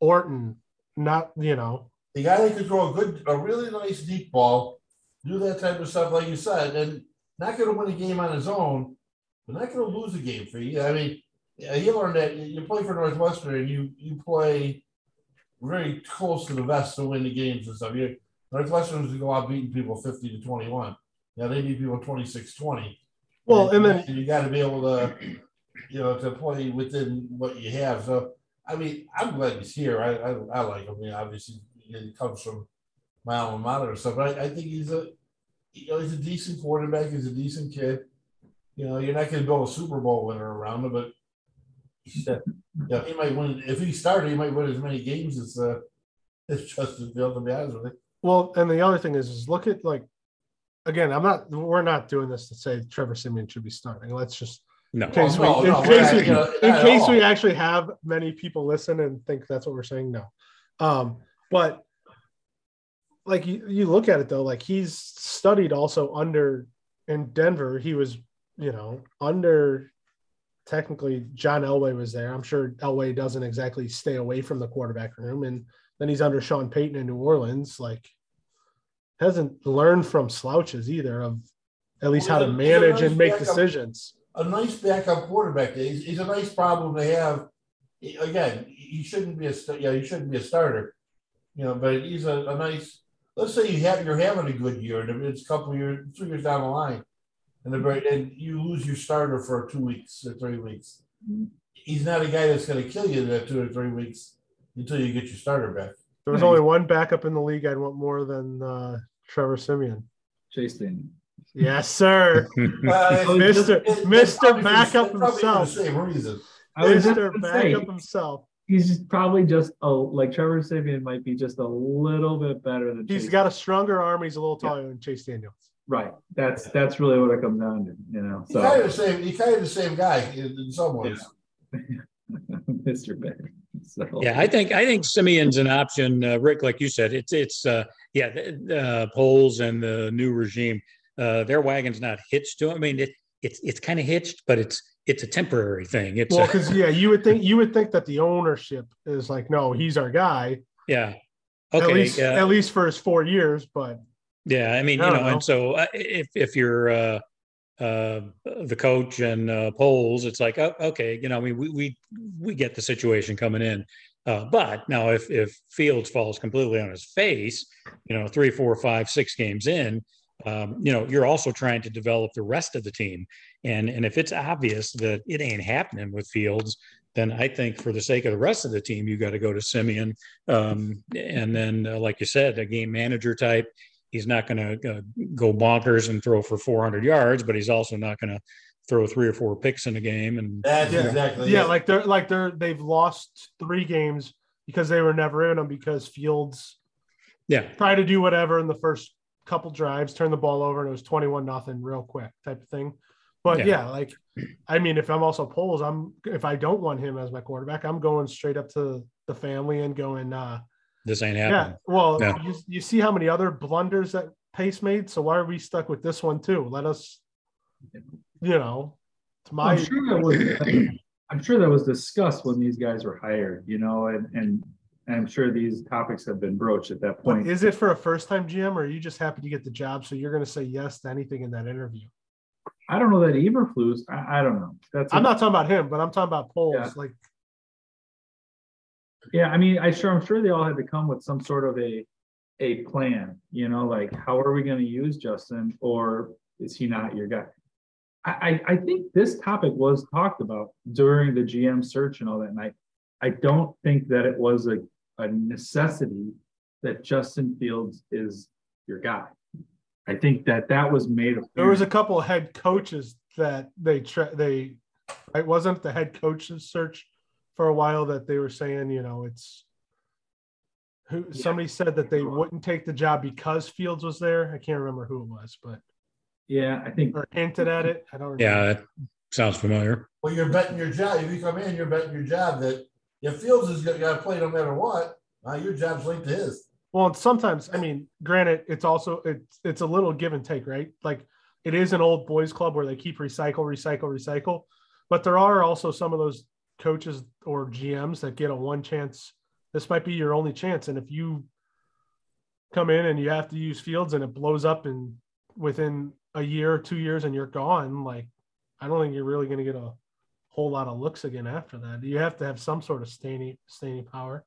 Orton. Not you know, The guy that could throw a good, a really nice deep ball, do that type of stuff, like you said, and not going to win a game on his own, but not going to lose a game for you. I mean, yeah, he learned that you play for Northwestern and you you play very close to the vest to win the games and stuff. You, Northwestern was to go out beating people 50 to 21. Now they beat people 26 20. well, and then you got to be able to, you know, to play within what you have. So, I mean, I'm glad he's here. I I, I like him. I mean, obviously, he comes from my alma mater and stuff. But I, I think he's a, you know, he's a decent quarterback. He's a decent kid. You know, you're not going to build a Super Bowl winner around him, but yeah, yeah, he might win. If he started, he might win as many games as uh, as Justin Fields. To be honest with you. Well, and the other thing is, is look at like, again, I'm not. We're not doing this to say Trevor Siemian should be starting. Let's just No, in case we, no, in no, case we're we, in case we actually have many people listen and think that's what we're saying. No, um, but like you, you look at it though, like he's studied also under in Denver. He was, you know, under technically John Elway was there. I'm sure Elway doesn't exactly stay away from the quarterback room, and then he's under Sean Payton in New Orleans. Like hasn't learned from slouches either of at least how to Well, he's a manage and make backup. decisions. a nice backup quarterback. He's, he's a nice problem to have. Again, he shouldn't be a yeah, he shouldn't be a starter, you know. But he's a, a nice. Let's say you have you're having a good year, and it's a couple years, three years down the line, and the and you lose your starter for two weeks or three weeks. He's not a guy that's going to kill you in that two or three weeks until you get your starter back. There was only one backup in the league I'd want more than uh, Trevor Siemian. Chase Daniel. Yes, sir. Mister- Mister probably for Backup it's probably for the himself. Same reason. I was Mister gonna say, Backup himself. he's just probably just a like Trevor Siemian might be just a little bit better than He's Chase. got a stronger arm. He's a little Yeah. taller than Chase Daniels. right. That's that's really what it comes down to, you know. He's kind of So the same. He's kind of the same guy in, in some ways. Mr. Beck. So Yeah, I think I think Siemian's an option, uh, Rick. Like you said, it's it's uh, yeah, the, uh, Poles and the new regime, uh, their wagon's not hitched to. 'em. I mean, it, it's it's kind of hitched, but it's it's a temporary thing. It's Well, a- because yeah, you would think you would think that the ownership is like, no, he's our guy. yeah, okay, at least yeah. at least for his four years. But Yeah, I mean, I you know, know. and so uh, if if you're uh, uh, the coach and uh, Poles, it's like, oh, okay, you know, I mean, we we we get the situation coming in, uh, but now if if Fields falls completely on his face, you know, three, four, five, six games in, um, you know, you're also trying to develop the rest of the team, and and if it's obvious that it ain't happening with Fields. Then I think, for the sake of the rest of the team, you got to go to Siemian, um, and then, uh, like you said, a game manager type he's not going to uh, go bonkers and throw for 400 yards, but he's also not going to throw three or four picks in a game. And That's Yeah. exactly yeah, it. like they're like they're they've lost three games because they were never in them because Fields yeah, tried to do whatever in the first couple drives, turn the ball over, and it was twenty one nothing real quick type of thing. But Yeah. yeah. like I mean, if I'm also Poles, I'm if I don't want him as my quarterback, I'm going straight up to the family and going, uh, this ain't happening. yeah. happening. Well, Yeah. you, you see how many other blunders that Pace made, so why are we stuck with this one too? Let us, you know, it's my I'm sure that was I'm sure that was discussed when these guys were hired, you know, and and, and I'm sure these topics have been broached at that But point. is it for a first time GM or are you just happy to get the job? So you're going to say yes to anything in that interview? I don't know that Eberflus. I, I don't know. That's I'm not talking about him, but I'm talking about Poles. Yeah. Like, Yeah, I mean, I sure I'm sure they all had to come with some sort of a a plan, you know, like how are we going to use Justin or is he not your guy? I, I think this topic was talked about during the GM search and all that. And I, don't think that it was a, a necessity that Justin Fields is your guy. I think that that was made of there was a couple head coaches that they tra- they it wasn't the head coaches search for a while that they were saying, you know, it's who somebody said that they wouldn't take the job because Fields was there. I can't remember who it was, but Yeah, I think or hinted at it. I don't remember. Yeah, that sounds familiar. Well, you're betting your job. If you come in, you're betting your job that if Fields is got to play no matter what, uh, your job's linked to his. Well, and sometimes, I mean, granted, it's also it's it's a little give and take, right? Like it is an old boys club where they keep recycle, recycle, recycle, but there are also some of those coaches or GMs that get a one chance. This might be your only chance, and if you come in and you have to use Fields and it blows up in within a year or two years and you're gone, like I don't think you're really going to get a whole lot of looks again after that. You have to have some sort of staining staining power.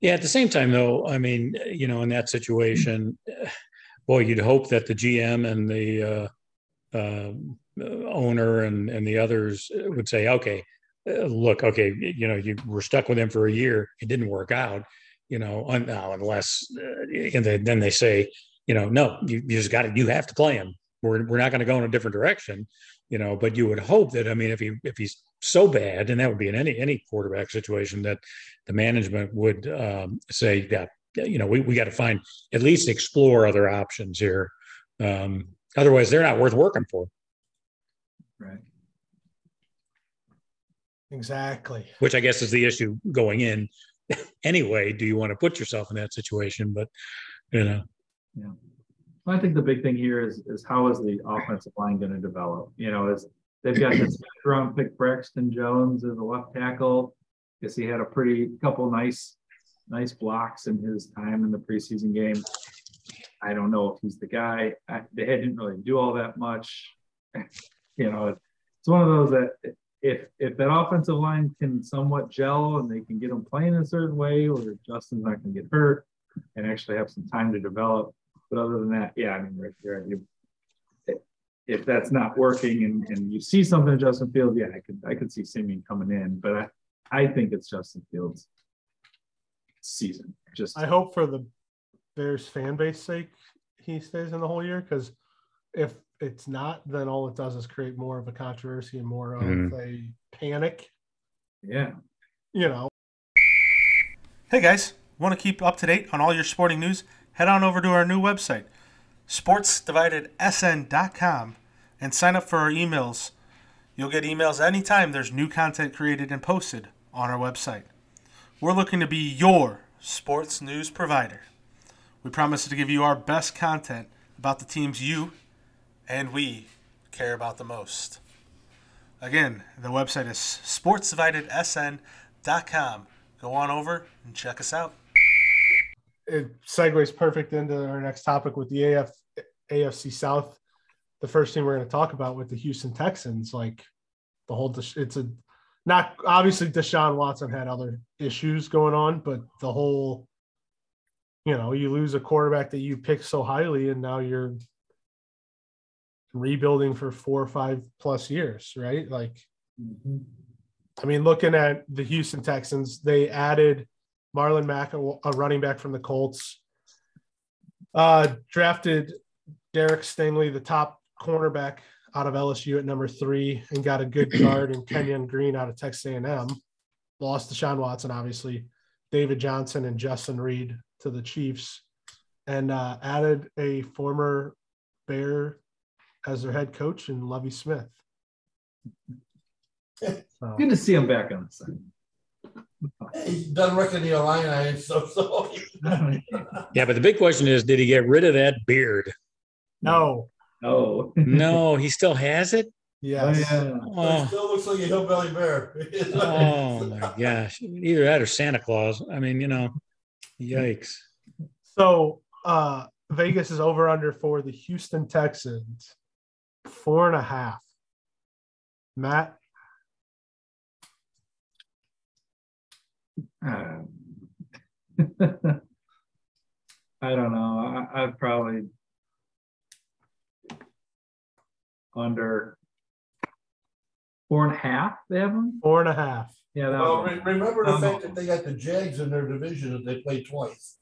Yeah, at the same time, though, I mean, you know, in that situation, boy, you'd hope that the GM and the uh, uh, owner and and the others would say, okay, look, okay, you know, you were stuck with him for a year, it didn't work out, you know, now unless, uh, and then then they say, you know, no, you, you just got to, you have to play him. We're we're not going to go in a different direction, you know. But you would hope that, I mean, if he if he's so bad, and that would be in any any quarterback situation, that the management would um, say, yeah, you know, we, we got to find at least explore other options here. Um, otherwise, they're not worth working for. right. Exactly. Which I guess is the issue going in. anyway, do you want to put yourself in that situation? But you know, yeah. I think the big thing here is is how is the offensive line going to develop? You know, is they've got this round pick Braxton Jones as a left tackle. Guess he had a pretty couple nice nice blocks in his time in the preseason game. I don't know if he's the guy. I, they didn't really do all that much. You know, it's one of those that if if that offensive line can somewhat gel and they can get them playing a certain way, or Justin's not going to get hurt and actually have some time to develop. But other than that, yeah, I mean, right there, you, if that's not working and, and you see something in Justin Fields, yeah, I could I could see Siemian coming in, but I, I think it's Justin Fields season. Just I hope for the Bears fan base sake he stays in the whole year because if it's not, then all it does is create more of a controversy and more of Mhm. a panic. yeah. You know, Hey guys, want to keep up to date on all your sporting news? Head on over to our new website, sportsdividedsn.com, and sign up for our emails. You'll get emails anytime there's new content created and posted on our website. We're looking to be your sports news provider. We promise to give you our best content about the teams you and we care about the most. Again, the website is sportsdividedsn.com. Go on over and check us out. it segues perfect into our next topic with the AF AFC South. The first thing we're going to talk about with the Houston Texans, like the whole, it's a not obviously Deshaun Watson had other issues going on, but the whole, you know, you lose a quarterback that you picked so highly, and now you're rebuilding for four or five plus years, right? Like, I mean, looking at the Houston Texans, they added Marlon Mack, a, a running back from the Colts, uh, drafted Derek Stingley, the top cornerback out of LSU at number three, and got a good guard in Kenyon Green out of Texas A&M. Lost Deshaun Watson, obviously, David Johnson and Justin Reid to the Chiefs, and uh, added a former Bear as their head coach and Lovie Smith. So, Good to see him back on the side. He doesn't reckon the Illini, so so. yeah. But the big question is, did he get rid of that beard? no, Oh, No, he still has it. yes. yeah. It Oh, still looks like a hillbilly bear. oh my gosh! Either that or Santa Claus. I mean, you know, yikes. So uh Vegas is over under for the Houston Texans. Four and a half. Matt, Um, I don't know. I, I'd probably under four and a half. They have them. four and a half. Yeah, that Well, would- re- remember the Um, fact that they got the Jags in their division that they played twice.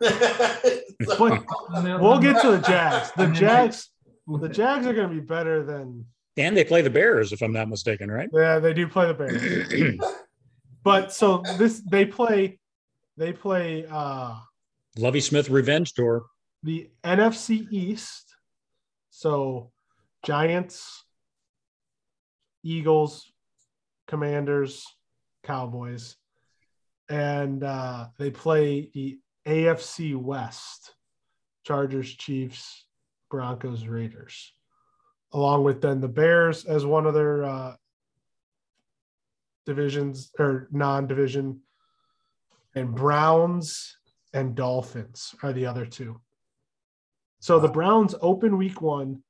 But we'll get to the Jags. The Jags, the Jags are gonna be better than And they play the Bears, if I'm not mistaken, right? yeah, they do play the Bears. But so this they play they play uh Lovie Smith Revenge Tour. the NFC East. So Giants, Eagles, Commanders, Cowboys. And uh, they play the AFC West, Chargers, Chiefs, Broncos, Raiders, along with then the Bears as one of their uh, divisions or non-division, and Browns and Dolphins are the other two. So the Browns open week one,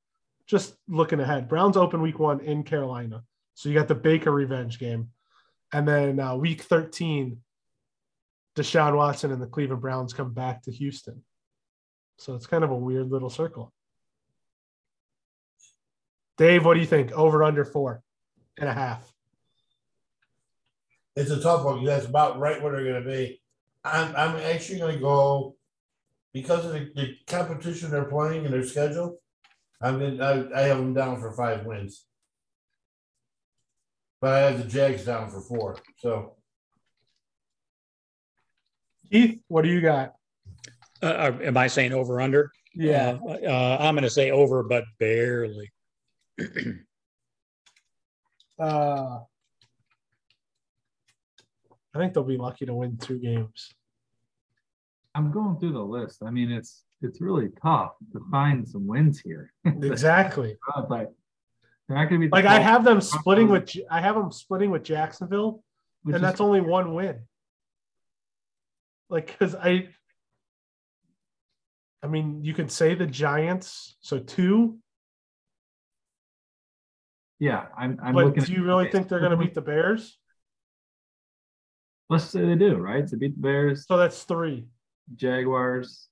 just looking ahead. Browns open week one in Carolina. So you got the Baker revenge game. And then uh, week 13, Deshaun Watson and the Cleveland Browns come back to Houston. So it's kind of a weird little circle. Dave, what do you think? Over under four and a half. It's a tough one. That's about right where they're going to be. I'm I'm actually going to go because of the, the competition they're playing and their schedule. I'm in, I, I have them down for five wins, but I have the Jags down for four. So Keith, what do you got? Uh, uh, am I saying over under? Yeah. Uh, uh, I'm going to say over, but barely. Uh, I think they'll be lucky to win two games. I'm going through the list. I mean, it's it's really tough to find some wins here. Exactly. but they're not going to be Like I have them splitting with I have them splitting with Jacksonville, which and that's only one win. Like, because I, I mean, you could say the Giants, so two, yeah. I'm I'm but looking. do you really think they're going to beat the Bears? Let's say they do, right? To beat the Bears, So that's three. Jaguars.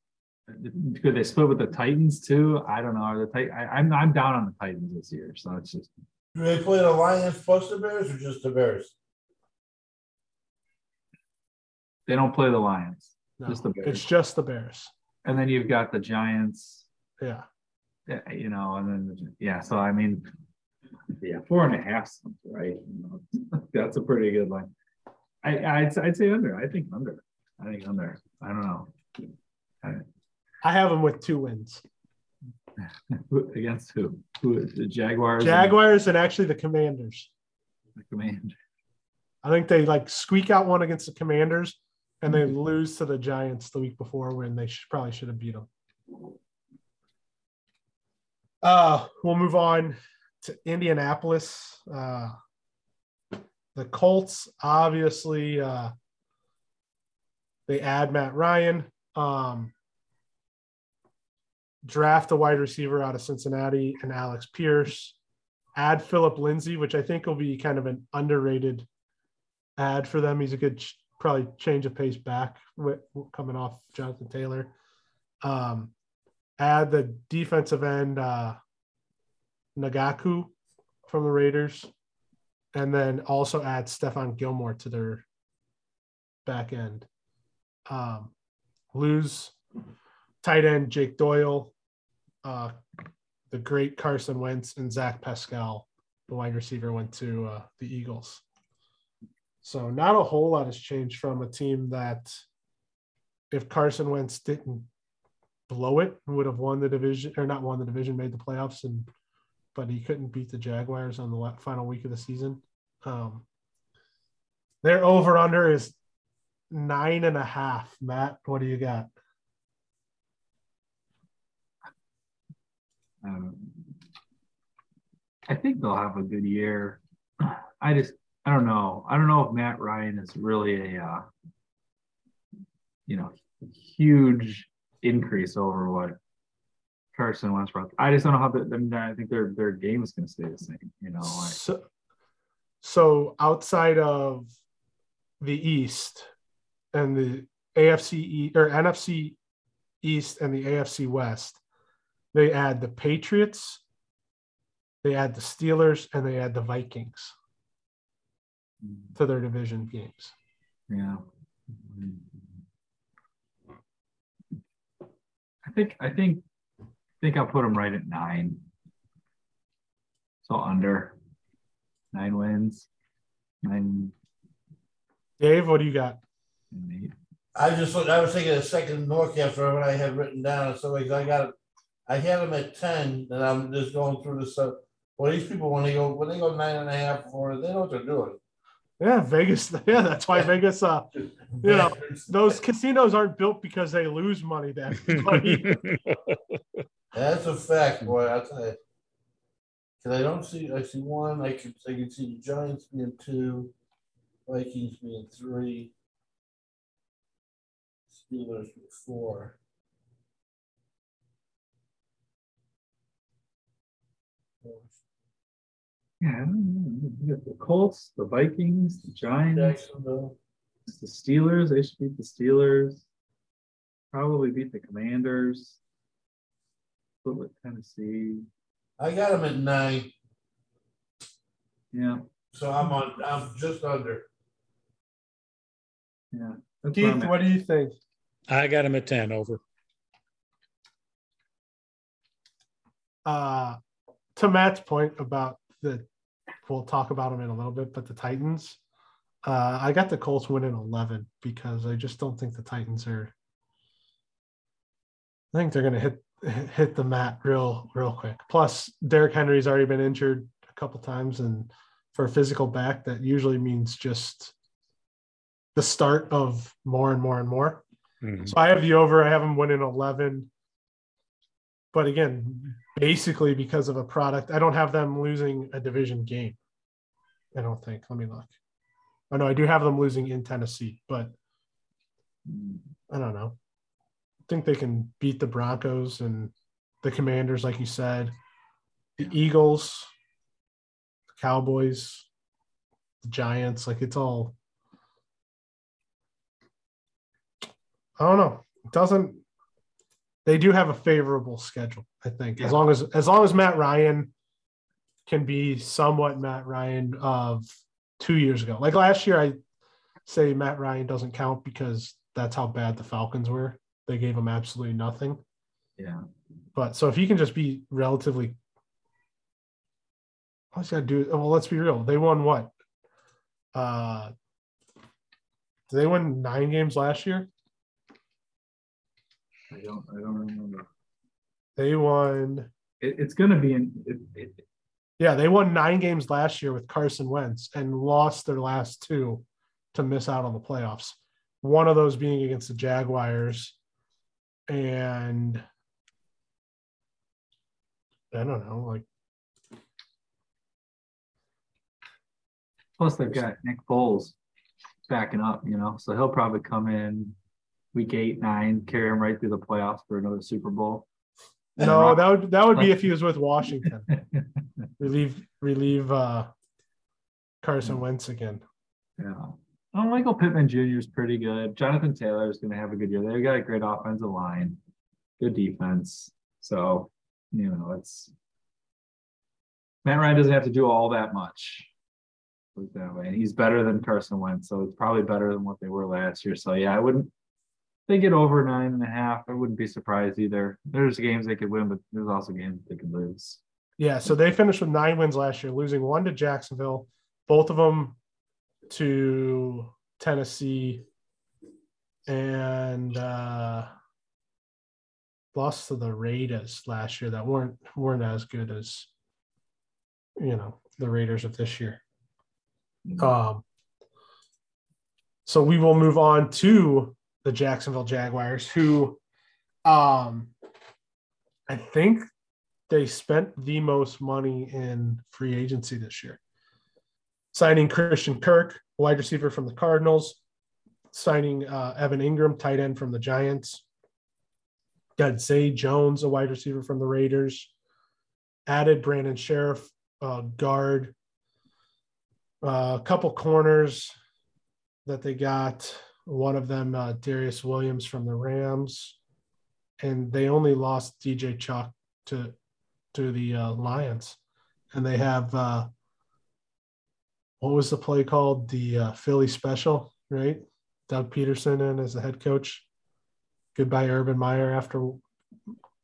Could they split with the Titans too? I don't know. Are the Tit- I, I'm I'm down on the Titans this year, so it's just do they play the Lions plus the Bears or just the Bears? they don't play the Lions, No, Just the Bears. it's just the Bears. and then you've got the Giants. Yeah. Yeah, you know, and then yeah. So I mean, yeah, four and a half, right? You know, that's a pretty good line. I I'd, I'd say under. I think under. I think under. I don't know. I have them with two wins. Against who? Who? The Jaguars. Jaguars and actually the Commanders. The command. I think they like squeak out one against the Commanders, and they lose to the Giants the week before when they should, probably should have beat them. Uh, we'll move on to Indianapolis. Uh, the Colts obviously uh, they add Matt Ryan, um, draft a wide receiver out of Cincinnati and Alec Pierce, add Phillip Lindsay, which I think will be kind of an underrated ad for them. He's a good probably change of pace back with, coming off Jonathan Taylor. Um, add the defensive end uh, Ngakoue from the Raiders, and then also add Stephon Gilmore to their back end. Um, lose tight end Jake Doyle, uh, the great Carson Wentz, and Zach Pascal, the wide receiver, went to uh, the Eagles. So not a whole lot has changed from a team that, if Carson Wentz didn't blow it, would have won the division or not won the division, made the playoffs, and but he couldn't beat the Jaguars on the final week of the season. Um, their over under is nine and a half. Matt, what do you got? Um, I think they'll have a good year. I just, I don't know. I don't know if Matt Ryan is really a, uh, you know, huge increase over what Carson Wentz. I just don't know how. The, I mean, I think their their game is going to stay the same. You know, like, So, so outside of the East and the AFC E- or NFC East and the AFC West, they add the Patriots, they add the Steelers, and they add the Vikings mm-hmm. to their division games. yeah. Mm-hmm. I think I think think I'll put them right at nine. So under nine wins, nine Dave, what do you got? I just I was thinking a second Norcap for what I had written down. So like I got I had them at ten, and I'm just going through this stuff. Well, these people when they go when they go nine and a half for they know what they're doing. Yeah, Vegas. Yeah, that's why Vegas. Uh, you know, those casinos aren't built because they lose money That everybody. That's a fact, boy. I tell you. Cause I don't see. I see one. I can. I can see the Giants being two, Vikings being three, Steelers being four. Yeah, I don't know. You got the Colts, the Vikings, the Giants, the Steelers. They should beat the Steelers. Probably beat the Commanders. Split with Tennessee. I got them at nine, Yeah, so I'm on. I'm just under. yeah. That's Keith, at. what do you think? I got him at 10 over. Uh, to Matt's point about the, we'll talk about them in a little bit, but the Titans, uh, I got the Colts winning 11 because I just don't think the Titans are. I think they're going to hit hit the mat real real quick. Plus, Derrick Henry's already been injured a couple times, and for a physical back, that usually means just the start of more and more and more. Mhm. So I have the over. I have them winning 11. But again, basically because of a product, I don't have them losing a division game. I don't think. Let me look. I know I do have them losing in Tennessee, but I don't know. Think they can beat the Broncos and the Commanders, like you said, the Eagles, the Cowboys, the Giants. Like it's all. I don't know. It doesn't. They do have a favorable schedule, I think. Yeah. As long as as long as Matt Ryan can be somewhat Matt Ryan of two years ago. Like last year, I say Matt Ryan doesn't count because that's how bad the Falcons were. They gave him absolutely nothing. Yeah. But so if he can just be relatively, all he's got to do. Well, let's be real. They won what? Uh, did they win nine games last year? I don't. I don't remember. They won. It, it's going to be in. It, it, Yeah, they won nine games last year with Carson Wentz and lost their last two to miss out on the playoffs. One of those being against the Jaguars, and I don't know, like plus, they've got Nick Foles backing up. You know, so he'll probably come in week eight, nine, carry him right through the playoffs for another Super Bowl. no, that would that would be if he was with Washington. relieve relieve uh Carson Wentz again. Yeah. Oh, Michael Pittman Jr. is pretty good. Jonathan Taylor is going to have a good year. They've got a great offensive line, good defense. So, you know, it's Matt Ryan doesn't have to do all that much. That way. And he's better than Carson Wentz. So it's probably better than what they were last year. So, yeah, I wouldn't, they get over nine and a half. I wouldn't be surprised either. There's games they could win, but there's also games they could lose. Yeah, so they finished with nine wins last year, losing one to Jacksonville, both of them to Tennessee, and uh, lost to the Raiders last year that weren't weren't as good as you know the Raiders of this year. Um, so we will move on to the Jacksonville Jaguars, who um, I think they spent the most money in free agency this year. Signing Christian Kirk, wide receiver from the Cardinals, signing uh, Evan Engram, tight end from the Giants. Got Zay Jones, a wide receiver from the Raiders. Added Brandon Scherff, uh, guard. Uh, a couple corners that they got. One of them, uh, Darious Williams from the Rams. And they only lost DJ Chark to to the uh, Lions, and they have uh, what was the play called? The uh, Philly Special, right? Doug Pederson in as the head coach. Goodbye, Urban Meyer after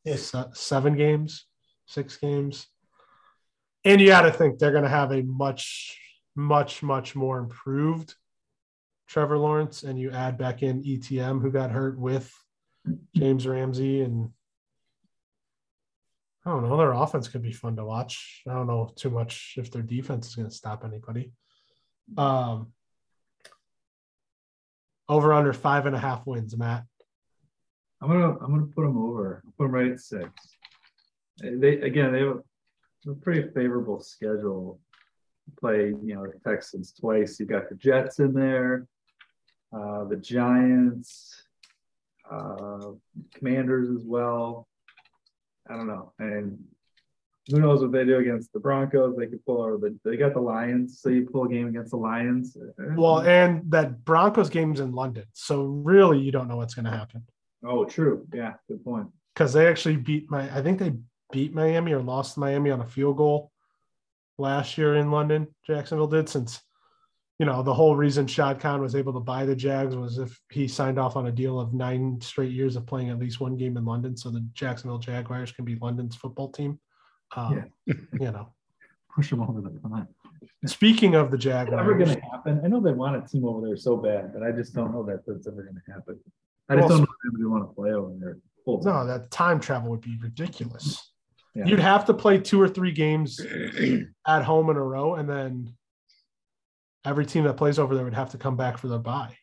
Yes. seven games, six games, and you got to think they're going to have a much, much, much more improved Trevor Lawrence and you add back in ETN who got hurt with James Ramsey and I don't know, their offense could be fun to watch. I don't know too much if their defense is going to stop anybody. Um, over under five and a half wins, Matt. I'm gonna I'm gonna put them over. I'll put them right at six. They again they have a, pretty favorable schedule. Play you know the Texans twice. You got the Jets in there, uh, the Giants, uh, Commanders as well. I don't know, and who knows what they do against the Broncos? They could pull over the. They got the Lions, so you pull a game against the Lions. Well, and that Broncos game's in London, so really you don't know what's going to happen oh, true. Yeah, good point. because they actually beat my. I think they beat Miami or lost Miami on a field goal last year in London. Jacksonville did since. You know, the whole reason Shad Khan was able to buy the Jags was if he signed off on a deal of nine straight years of playing at least one game in London, so the Jacksonville Jaguars can be London's football team. Um, you know, Push them over the pond. speaking of the It's never going to happen. I know they want a team over there so bad, but I just don't know that that's ever going to happen. I just Well, don't know if they want to play over there. full time. no, that time travel would be ridiculous. Yeah. You'd have to play two or three games at home in a row, and then every team that plays over there would have to come back for their bye.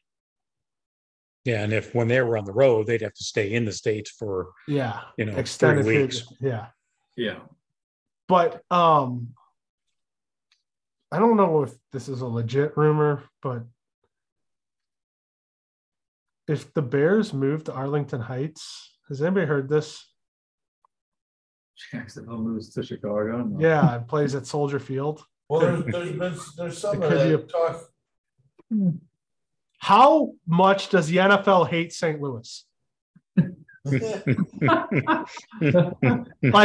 Yeah, and if when they were on the road, they'd have to stay in the states for Yeah, you know extended three weeks. Yeah, Yeah. But um, I don't know if this is a legit rumor, but if the Bears move to Arlington Heights, has anybody heard this? Jacksonville moves to Chicago. No. Yeah, it plays at Soldier Field. Well, there's, there's been, there's some It of could be that talk. How much does the NFL hate St. Louis? I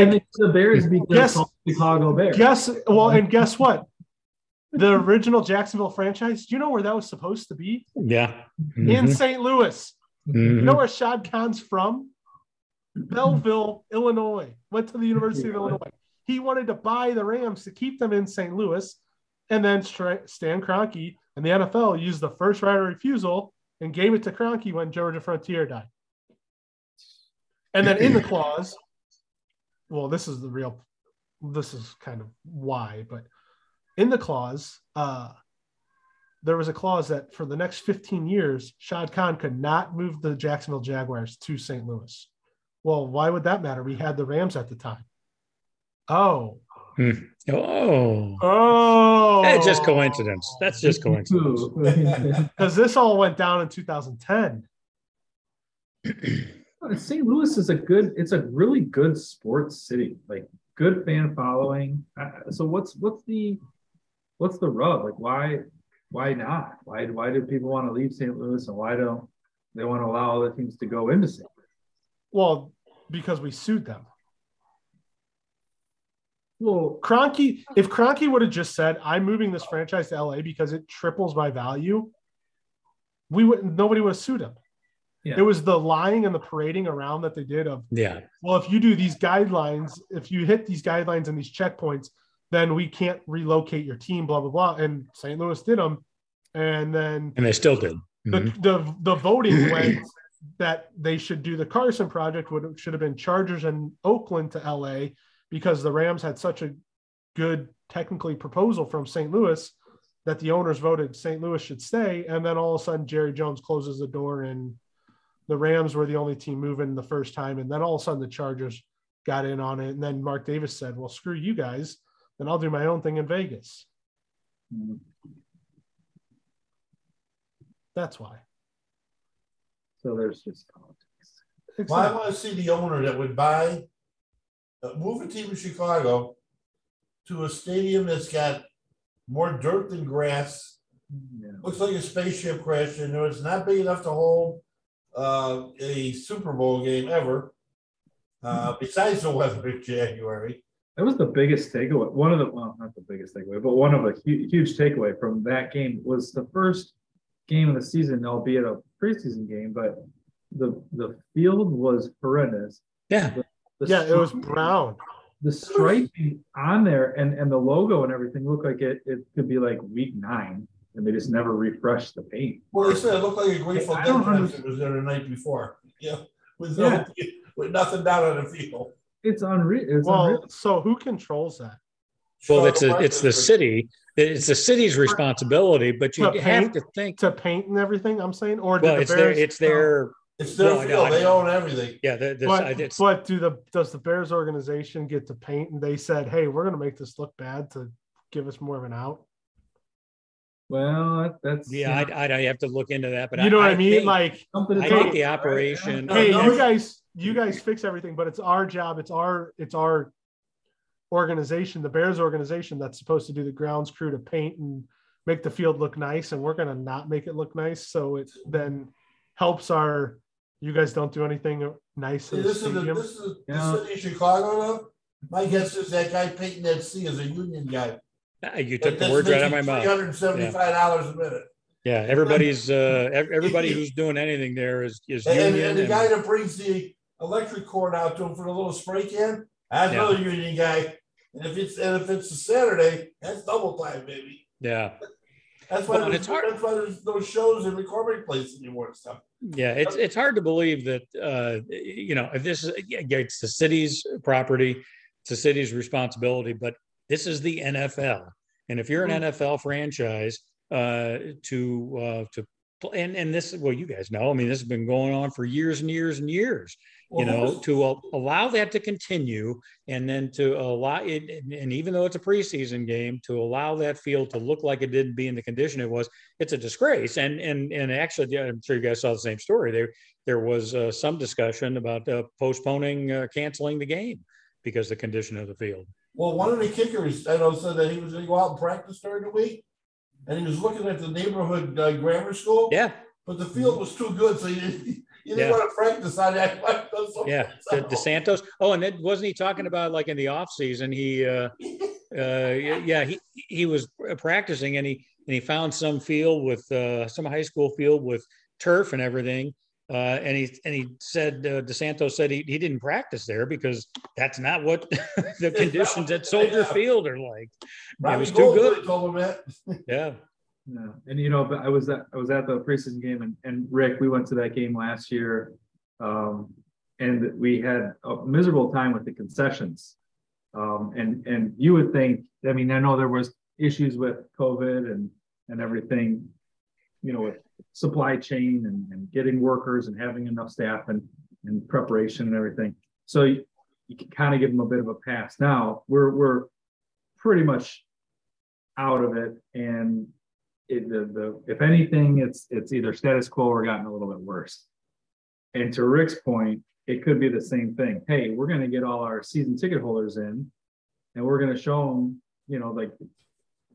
think the Bears because Guess- Chicago Bears. Guess well, and guess what? The original Jacksonville franchise. Do you know where that was supposed to be? yeah. In Mhm, St. Louis. You mhm. know where Shad Khan's from? Belleville, Illinois. Went to the University of Illinois. He wanted to buy the Rams to keep them in St. Louis, and then Stan Kroenke and the NFL used the first right of refusal and gave it to Kroenke when Georgia Frontiere died. And then in the clause, well, this is the real, this is kind of why, but in the clause, uh, there was a clause that for the next 15 years, Shad Khan could not move the Jacksonville Jaguars to St. Louis. Well, why would that matter? We had the Rams at the time. Oh, Oh, oh, it's just coincidence. That's just coincidence. Because this all went down in 2010. St. Louis is a good. It's a really good sports city. Like good fan following. Uh, so what's what's the what's the rub? Like why why not? Why why do people want to leave St. Louis and why don't they want to allow other teams to go into St. Louis? Well, because we sued them. Well, Kroenke, if Kroenke would have just said, "I'm moving this franchise to LA because it triples my value," we would nobody would have sued him. Yeah. It was the lying and the parading around that they did of, Yeah. well, if you do these guidelines, if you hit these guidelines and these checkpoints, then we can't relocate your team. Blah blah blah. And St. Louis did them, and then And they still did. the, Mhm. the the voting went that they should do the Carson project would should have been Chargers and Oakland to LA because the Rams had such a good technically proposal from St. Louis that the owners voted St. Louis should stay and then all of a sudden Jerry Jones closes the door and the Rams were the only team moving the first time and then all of a sudden the Chargers got in on it and then Mark Davis said, "Well, screw you guys, then I'll do my own thing in Vegas." That's why. so there's just politics. Well, I want to see the owner that would buy, uh, move a team in Chicago to a stadium that's got more dirt than grass. Yeah. Looks like a spaceship crashed in there. It's not big enough to hold uh, a Super Bowl game ever. Uh, besides the weather in January. That was the biggest takeaway. One of the well, not the biggest takeaway, but one of a hu- huge takeaway from that game was the first game of the season, albeit a preseason game, but the the field was horrendous. Yeah. The Yeah, it was brown. the striping on there and and the logo and everything looked like it it could be like week nine. And they just never refresh the paint. Well, they said it looked like a Grateful I Dead don't concert was there the night before. Yeah, with no, with nothing down on the field. It's unreal. It's Well, unreal. so who controls that? Well, it's a, it's the city. It's the city's responsibility, but you To have paint? to think. To paint and everything, I'm saying, or Well, the it's their Bears? it's their It's their No, I know, field. I They own everything. yeah. The, this, But, it's, but do the does the Bears organization get to paint? And they said, "Hey, we're going to make this look bad to give us more of an out." Well, that's yeah, I'd, I'd, I'd have to look into that. But you know what I, mean? like, something to I talk think the operation. Hey, no, you guys, you guys fix everything, but it's our job. It's our it's our organization, the Bears organization, that's supposed to do the grounds crew to paint and make the field look nice, and we're going to not make it look nice. So it then helps our. You guys don't do anything nice See, in the this is the, this is Yeah. the city of Chicago. Though. My guess is that guy painting that sea is a union guy. You took the words right out of my mouth. hundred seventy-five dollars a minute. Yeah, everybody's uh, everybody who's doing anything there is is And, union. and the and- guy that brings the electric cord out to him for the little spray can, that's Yeah. another union guy. And if it's and if it's a Saturday, that's double time, baby. yeah, That's why Well, it's hard- that's why there's no shows in the recording place anymore and stuff. yeah. It's it's hard to believe that uh, you know if this is yeah, yeah, it's the city's property, it's the city's responsibility, but this is the NFL, and if you're an NFL franchise, uh, to uh, to and and this well, you guys know, I mean, this has been going on for years and years and years. you Well, know, to al- allow that to continue and then to allow it, and- and even though it's a preseason game, to allow that field to look like it didn't be in the condition it was, it's a disgrace. And and and actually, yeah, I'm sure you guys saw the same story. There there was uh, some discussion about uh, postponing, uh, canceling the game because the condition of the field. Well, one of the kickers, I know, said that he was going to go out and practice during the week, and he was looking at the neighborhood uh, grammar school. Yeah, But the field was too good, so you didn't, you didn't Yeah. want to practice on that. yeah. De, DeSantos. Oh, and then wasn't he talking about like in the off season? He, uh, uh, yeah, he he was practicing and he and he found some field with uh, some high school field with turf and everything. Uh, and he and he said uh, DeSantos said he, he didn't practice there because that's not what the conditions at Soldier Yeah. Field are like. Robbie it was too good. Told him that. Yeah, Yeah, and you know, but I was at I was at the preseason game, and and Rick, we went to that game last year, um, and we had a miserable time with the concessions. Um, and and you would think, I mean, I know there was issues with COVID and and everything, you know, with supply chain and, and getting workers and having enough staff and and preparation and everything. So you, you can kind of give them a bit of a pass. Now we're we're pretty much out of it, and it, the, the, if anything, it's, it's either status quo or gotten a little bit worse. And to Rick's point, it could be the same thing. Hey, we're gonna get all our season ticket holders in and we're gonna show them, you know, like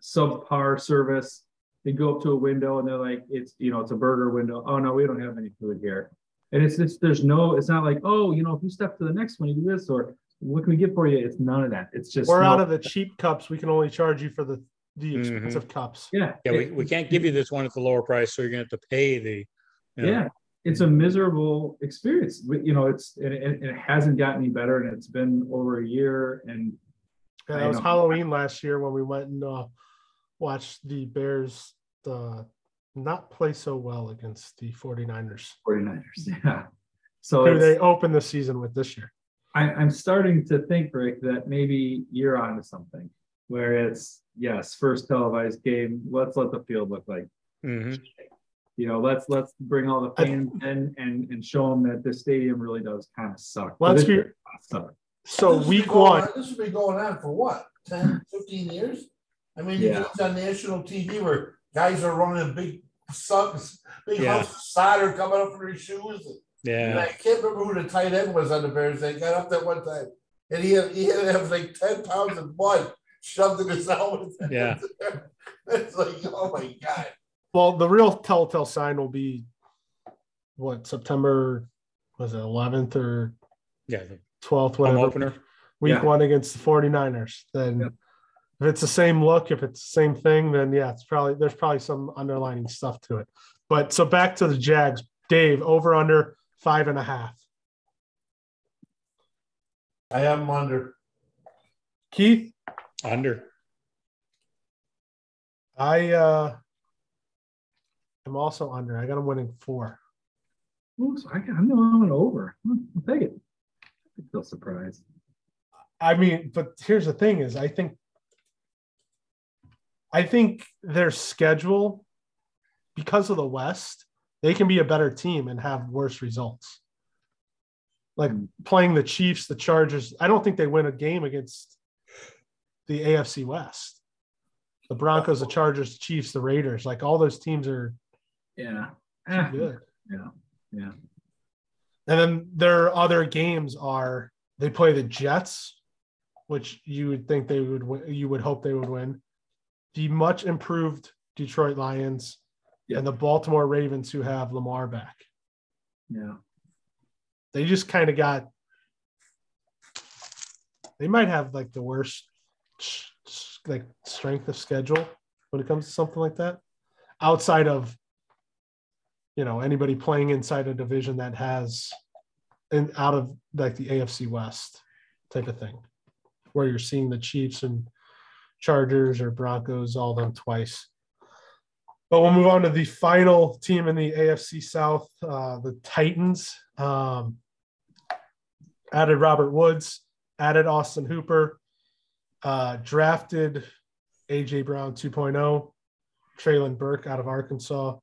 subpar service. They go up to a window and they're like, it's, you know, it's a burger window. Oh, no, we don't have any food here. And it's just, there's no, it's not like, oh, you know, if you step to the next one, you do this, or what can we get for you? It's none of that. It's just. We're no- out of the cheap cups. We can only charge you for the the Mhm. expensive cups. Yeah. yeah. We, we can't give you this one at the lower price, so you're gonna have to pay the. you know, yeah it's a miserable experience you know it's and it, and it hasn't gotten any better and it's been over a year and Yeah, I it was know. Halloween last year when we went and uh, watched the Bears uh, not play so well against the 49ers, 49ers yeah so who they open the season with this year. I, i'm starting to think rick that maybe you're onto something where it's yes first televised game let's let the field look like mhm. you know let's let's bring all the I- fans in and and show them that this stadium really does kind of suck Let's be it suck. so This week one. on- This has been going on for what, 10, 15 years? I mean, you Yeah. it's on national TV where guys are running big sucks, big Yeah. house of solder coming up from their shoes. Yeah. And Yeah, I can't remember who the tight end was on the Bears. They got up that one time, and he had he had to have like ten pounds of mud shoved in his helmet. Yeah. it's like, oh my god. Well, the real telltale sign will be what September was it 11th or yeah. The 12th, home whatever. opener. Week Yeah. one against the 49ers. Then Yeah. If it's the same look, if it's the same thing, then yeah, it's probably there's probably some underlining stuff to it. But so back to the Jags, Dave, over under five and a half. I have him under. Keith, Under. I uh am also under. I got them winning four. Ooh, so I, I'm going over. Hmm, I'll take it. I feel surprised. I mean, but here's the thing: is I think, I think their schedule, because of the West, they can be a better team and have worse results. Like playing the Chiefs, the Chargers. I don't think they win a game against the AFC West. The Broncos, the Chargers, the Chiefs, the Raiders. Like all those teams are Yeah. Eh, good. Yeah. Yeah. And then their other games are they play the Jets, which you would think they would win, you would hope they would win. The much improved Detroit Lions Yeah. and the Baltimore Ravens who have Lamar back. Yeah. They just kind of got they might have like the worst like strength of schedule when it comes to something like that outside of you know anybody playing inside a division that has and out of like the AFC West type of thing where you're seeing the Chiefs and Chargers or Broncos all done twice. But we'll move on to the final team in the AFC South, uh, the Titans. Um, added Robert Woods, added Austin Hooper, uh, drafted AJ Brown 2.0, Treylon Burks out of Arkansas,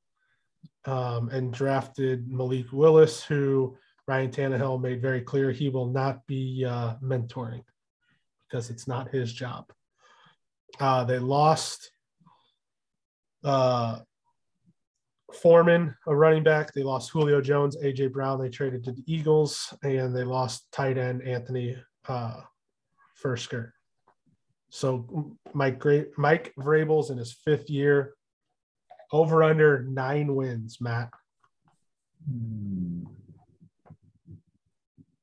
um, and drafted Malik Willis, who Ryan Tannehill made very clear he will not be uh, mentoring because it's not his job. Uh, they lost uh, Foreman, a running back. They lost Julio Jones, AJ Brown. They traded to the Eagles, and they lost tight end Anthony uh, Firkser. So Mike Great Mike Vrabel's in his fifth year, over under nine wins. Matt, Hmm.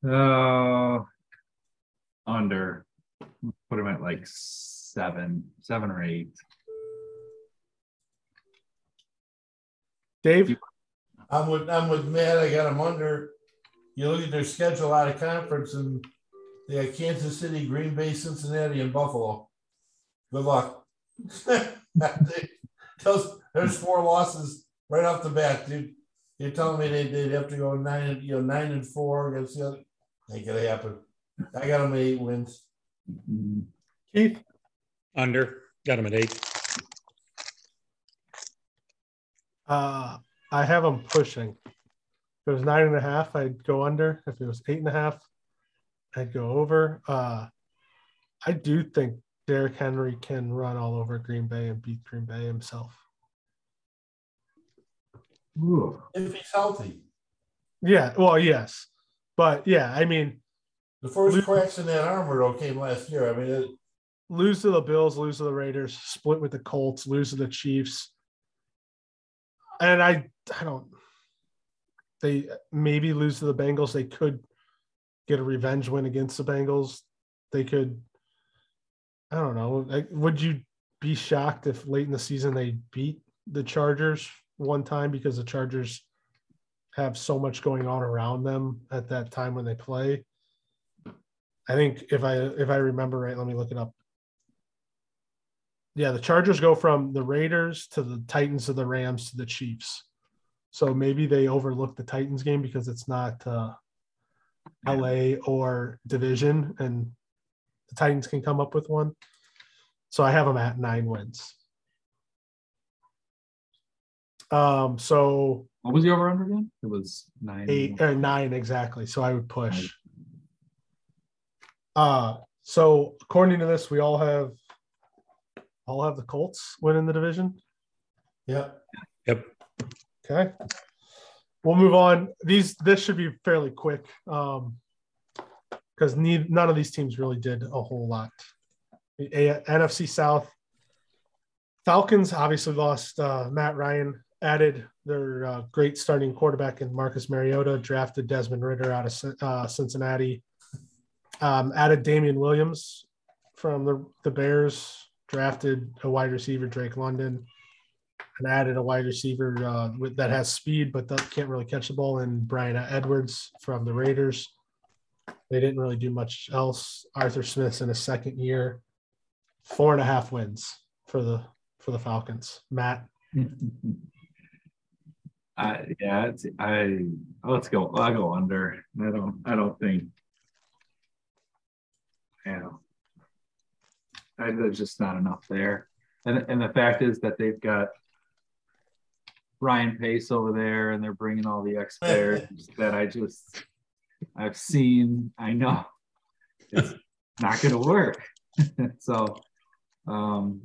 Uh, under. Put him at like seven, seven or eight. Dave. I'm with I'm with Matt. I got them under. You look at their schedule out of conference, and they got Kansas City, Green Bay, Cincinnati, and Buffalo. Good luck. Those, there's four losses right off the bat, dude. You're telling me they, they'd have to go nine and you know nine and four against the other? Ain't gonna happen. I got them at eight wins. Keith. Under. Got him at eight. Uh, I have them pushing. If it was nine and a half, I'd go under. If it was eight and a half, I'd go over. Uh, I do think Derrick Henry can run all over Green Bay and beat Green Bay himself. Ooh. If he's healthy. Yeah, well, yes, but yeah, I mean, The first cracks in that armor though came last year. I mean, it, lose to the Bills, lose to the Raiders, split with the Colts, lose to the Chiefs, and I, I don't. They maybe lose to the Bengals. They could get a revenge win against the Bengals. They could. I don't know. Would you be shocked if late in the season they beat the Chargers one time because the Chargers have so much going on around them at that time when they play? I think if I if I remember right, let me look it up. Yeah, the Chargers go from the Raiders to the Titans to the Rams to the Chiefs. So maybe they overlook the Titans game because it's not uh, LA or division, and the Titans can come up with one. So I have them at nine wins. Um, so What was the over under again? It was nine. eight or nine exactly. So I would push. Uh so according to this, we all have all have the Colts winning the division. yeah. Yep. Okay. We'll move on. These this should be fairly quick. Um because none of these teams really did a whole lot. The A- NFC South Falcons obviously lost uh, Matt Ryan, added their uh, great starting quarterback in Marcus Mariota, drafted Desmond Ridder out of uh, Cincinnati, um, added Damien Williams from the, the Bears, drafted a wide receiver, Drake London, and added a wide receiver uh, with, that has speed but that can't really catch the ball, and Bryan Edwards from the Raiders. They didn't really do much else. Arthur Smith's in his second year, four and a half wins for the for the Falcons. Matt, I yeah, I let's go. I'll go under. I don't I don't think. Yeah. I, there's just not enough there, and and the fact is that they've got Ryan Pace over there, and they're bringing all the ex players that I just I've seen. I know it's not going to work. so, um,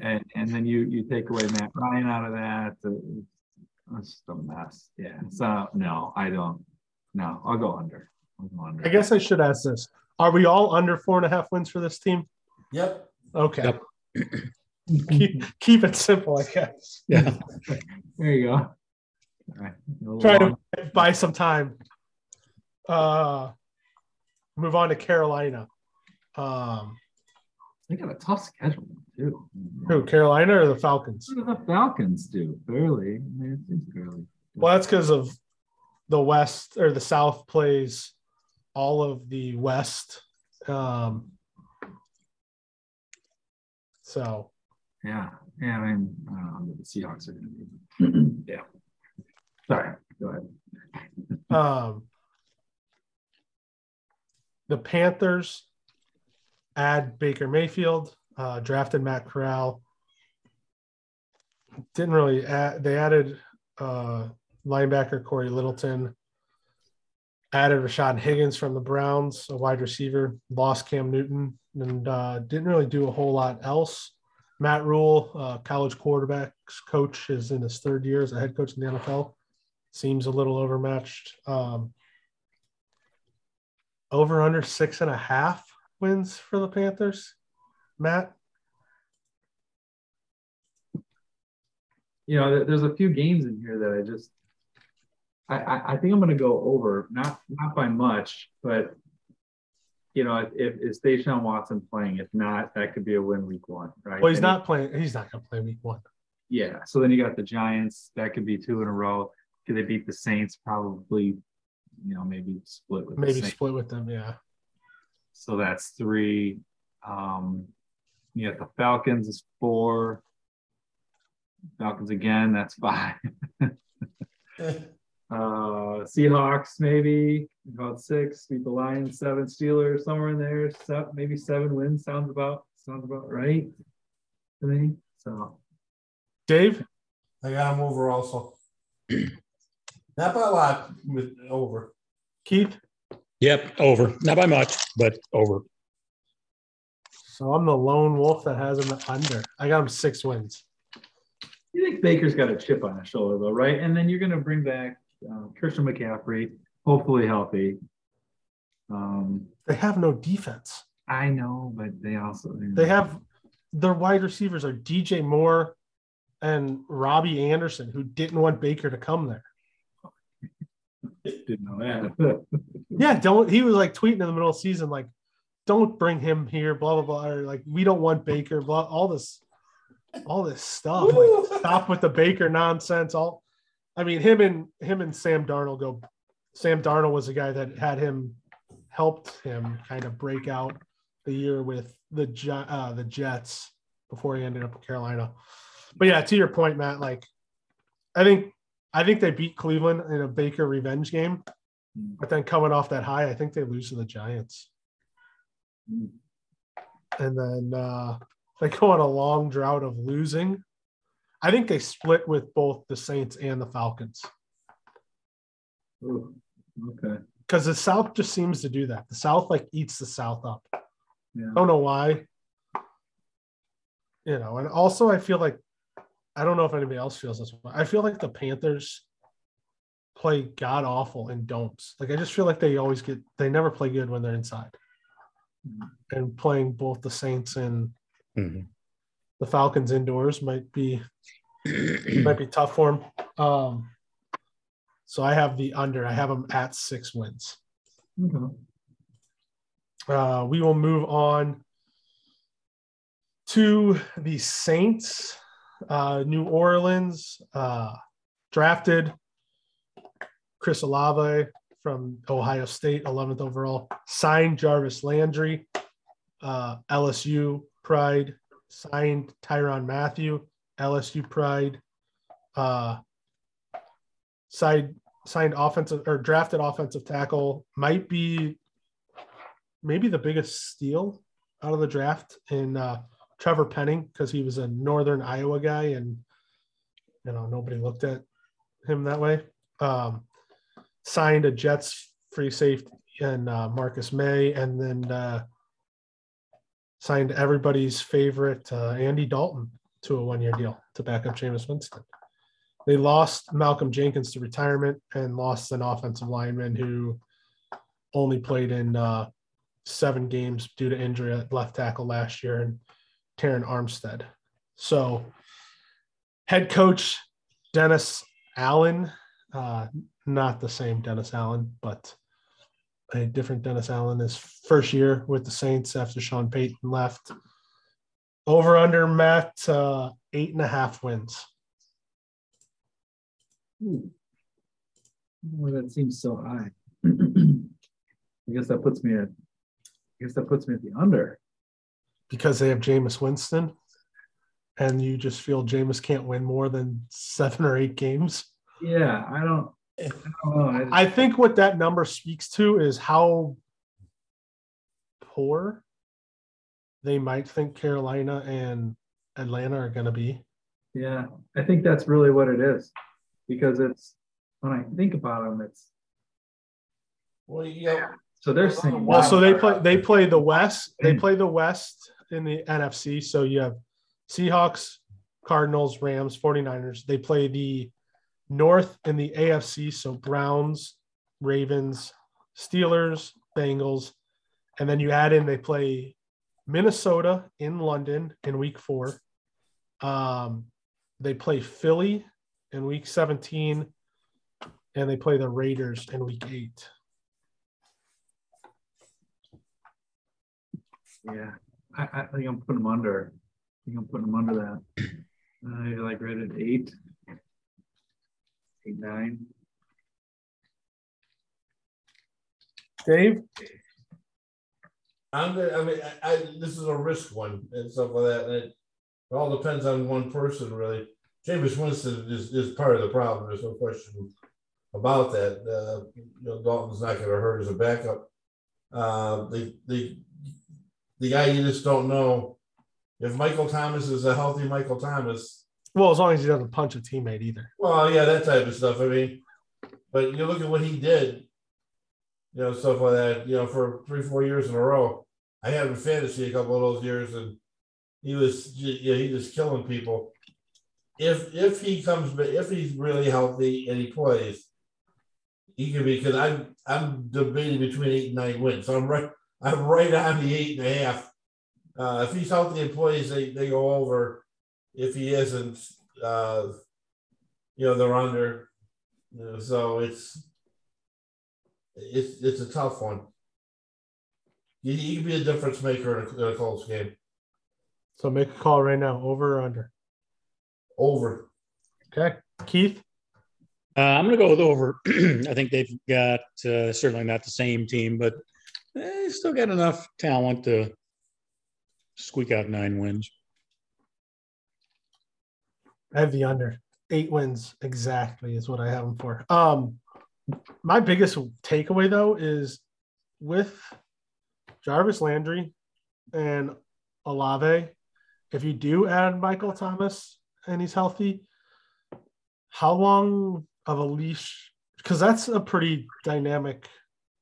and and then you you take away Matt Ryan out of that. It's just a mess. Yeah. So no, I don't. No, I'll go under. I'll go under. I guess I should ask this: Are we all under four and a half wins for this team? Yep. Okay. Yep. keep, keep it simple, I guess. Yeah. There you go. All right. Try to buy some time. Uh, move on to Carolina. Um, They got a tough schedule too. who Carolina or the Falcons? What do the Falcons do? Barely. I mean, it seems barely. Well, that's because of the West or the South plays all of the West. Um, so Yeah. Yeah. I mean, I don't know. The Seahawks are going to be. yeah. Sorry. Go ahead. um, the Panthers add Baker Mayfield, uh, drafted Matt Corral. Didn't really add, they added uh, linebacker Cory Littleton, added Rashard Higgins from the Browns, a wide receiver, lost Cam Newton, and uh, didn't really do a whole lot else. Matt Rhule, uh, college quarterbacks coach, is in his third year as a head coach in the NFL. Seems a little overmatched. Um, over under six and a half wins for the Panthers. Matt, You know, there's a few games in here that I just, I, I, I think I'm going to go over, not not by much, but you know, if if is Deshaun Watson playing? If not, that could be a win week one, right? well, he's And not playing. He's not going to play week one. Yeah. So then you got the Giants. That could be two in a row. Could they beat the Saints? Probably. You know, maybe split with Maybe split with them. Yeah. So that's three. Um, you got the Falcons is four. Falcons again. That's five. Uh, Seahawks maybe about six. Beat the Lions seven. Steelers somewhere in there. So maybe seven wins sounds about sounds about right to me. So Dave, I got him over also. Not by a lot with over. Keith. Yep. Over. Not by much, but over. So I'm the lone wolf that has him under. I got him six wins. you think Baker's got a chip on his shoulder though, right? And then you're going to bring back uh, Christian McCaffrey, hopefully healthy. Um, They have no defense. I know, but they also They have their wide receivers are DJ Moore and Robbie Anderson, who didn't want Baker to come there. didn't know that. Yeah, don't. He was like tweeting in the middle of the season, like, "Don't bring him here." Blah blah blah. Or like, we don't want Baker. Blah all this, all this stuff. Like, stop with the Baker nonsense. All, I mean, him and him and Sam Darnold go. Sam Darnold was the guy that had him, helped him kind of break out the year with the uh, the Jets before he ended up in Carolina. But yeah, to your point, Matt. Like, I think I think they beat Cleveland in a Baker revenge game. But then coming off that high, I think they lose to the Giants. And then uh, they go on a long drought of losing. I think they split with both the Saints and the Falcons Ooh, okay. because the South just seems to do that. The South like eats the South up. Yeah. I don't know why. You know, and also I feel like I don't know if anybody else feels this way. I feel like the Panthers play god awful in domes. Like I just feel like they always get they never play good when they're inside. And playing both the Saints and Mhm. The Falcons indoors might be might be tough for them. Um, so I have the under. I have them at six wins. Okay. Uh, we will move on to the Saints. Uh, New Orleans uh, drafted Chris Olave from Ohio State, 11th overall. Signed Jarvis Landry, uh, LSU Pride. Signed Tyrann Mathieu, LSU Pride. Uh, signed signed offensive or drafted offensive tackle. Might be maybe the biggest steal out of the draft in uh, Trevor Penning because he was a Northern Iowa guy, and you know nobody looked at him that way. Um, signed a Jets free safety and uh, Marcus Maye, and then uh, signed everybody's favorite uh, Andy Dalton to a one-year deal to back up Jameis Winston. They lost Malcolm Jenkins to retirement and lost an offensive lineman who only played in uh, seven games due to injury at left tackle last year, and Terron Armstead. So, head coach Dennis Allen, uh, not the same Dennis Allen, but a different Dennis Allen. His first year with the Saints after Sean Payton left. Over under Matt, uh, eight and a half wins. Ooh. Well, that seems so high. I guess that puts me at. I guess that puts me at the under. because they have Jameis Winston, and you just feel Jameis can't win more than seven or eight games. Yeah, I don't. I don't know. I just- I think what that number speaks to is how poor they might think Carolina and Atlanta are going to be. Yeah, I think that's really what it is, because it's when I think about them, it's Well, yeah, so they're saying Well, so they play they play the West. They play the West in the NFC. So you have Seahawks, Cardinals, Rams, 49ers. They play the North in the AFC. So Browns, Ravens, Steelers, Bengals. And then you add in they play Minnesota in London in week four. Um, they play Philly in week 17. And they play the Raiders in week eight. Yeah, I, I think I'm putting them under. I think I'm putting them under that. I like right at eight, eight Dave? I'm gonna, I mean, I, I, this is a risk one and stuff like that, it, it all depends on one person, really. Jameis Winston is, is part of the problem, there's no question about that. Uh, you know, Dalton's not gonna hurt as a backup. Uh, the, the, the guy you just don't know, if Michael Thomas is a healthy Michael Thomas, Well, as long as he doesn't punch a teammate either. well, yeah, that type of stuff, I mean, but you look at what he did, you know, stuff like that, you know, for three, four years in a row. I had him fantasy a couple of those years, and he was, ju- yeah, he just killing people. If if he comes, if he's really healthy and he plays, he could be. Because I'm I'm debating between eight and nine wins, so I'm right. I'm right on the eight and a half. Uh, if he's healthy and plays, they they go over. If he isn't, uh, you know, they're under. You know, so it's it's it's a tough one. He, he can be a difference maker in a, in a close game. So make a call right now, over or under. Over. Okay. Keith? Uh, I'm going to go with over. I think they've got uh, certainly not the same team, but they still got enough talent to squeak out nine wins. I have the under. Eight wins exactly is what I have them for. Um, my biggest takeaway though is with Jarvis Landry and Olave, if you do add Michael Thomas and he's healthy, how long of a leash? Because that's a pretty dynamic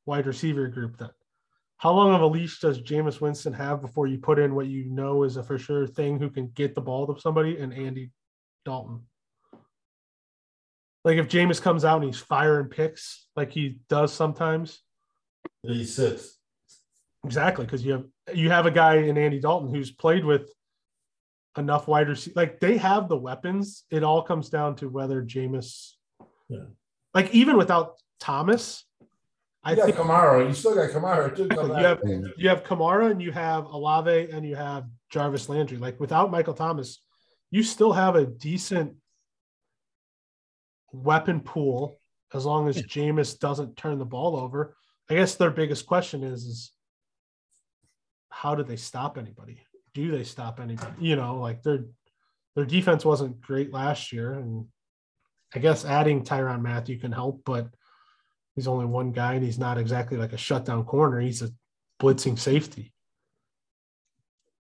wide receiver group. Then, how long of a leash does Jameis Winston have before you put in what you know is a for sure thing who can get the ball to somebody and Andy Dalton? Like if Jameis comes out and he's firing picks like he does sometimes, He sits. Exactly, because you have you have a guy in Andy Dalton who's played with enough wide receiver. Like they have the weapons. It all comes down to whether Jameis, Yeah. like even without Thomas, I You got think Kamara. You still got Kamara too. you have you have Kamara and you have Olave and you have Jarvis Landry. Like without Michael Thomas, you still have a decent weapon pool as long as Jameis doesn't turn the ball over. I guess their biggest question is is how do they stop anybody? Do they stop anybody? You know, like their their defense wasn't great last year, and I guess adding Tyrann Mathieu can help, but he's only one guy and he's not exactly like a shutdown corner. He's a blitzing safety.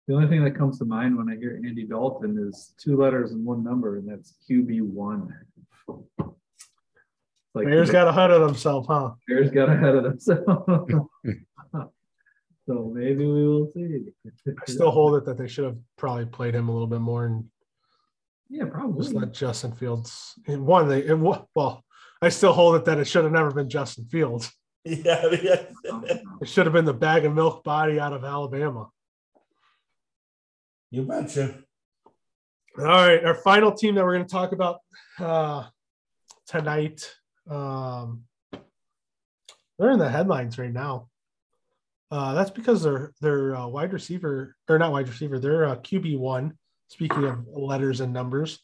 The only thing that comes to mind when I hear Andy Dalton is two letters and one number, and that's QB one. Like Bears got ahead of themselves, huh? Bears got ahead of themselves. so maybe we will see. I still hold it that they should have probably played him a little bit more and Yeah, probably. just let Justin Fields in one. They in one, well, I still hold it that it should have never been Justin Fields. Yeah, yeah. It should have been the bag of milk body out of Alabama. You betcha. All right, our final team that we're going to talk about uh, tonight. Um, they're in the headlines right now. Uh, that's because they're they're uh, wide receiver or not wide receiver. They're uh, QB one. Speaking of letters and numbers,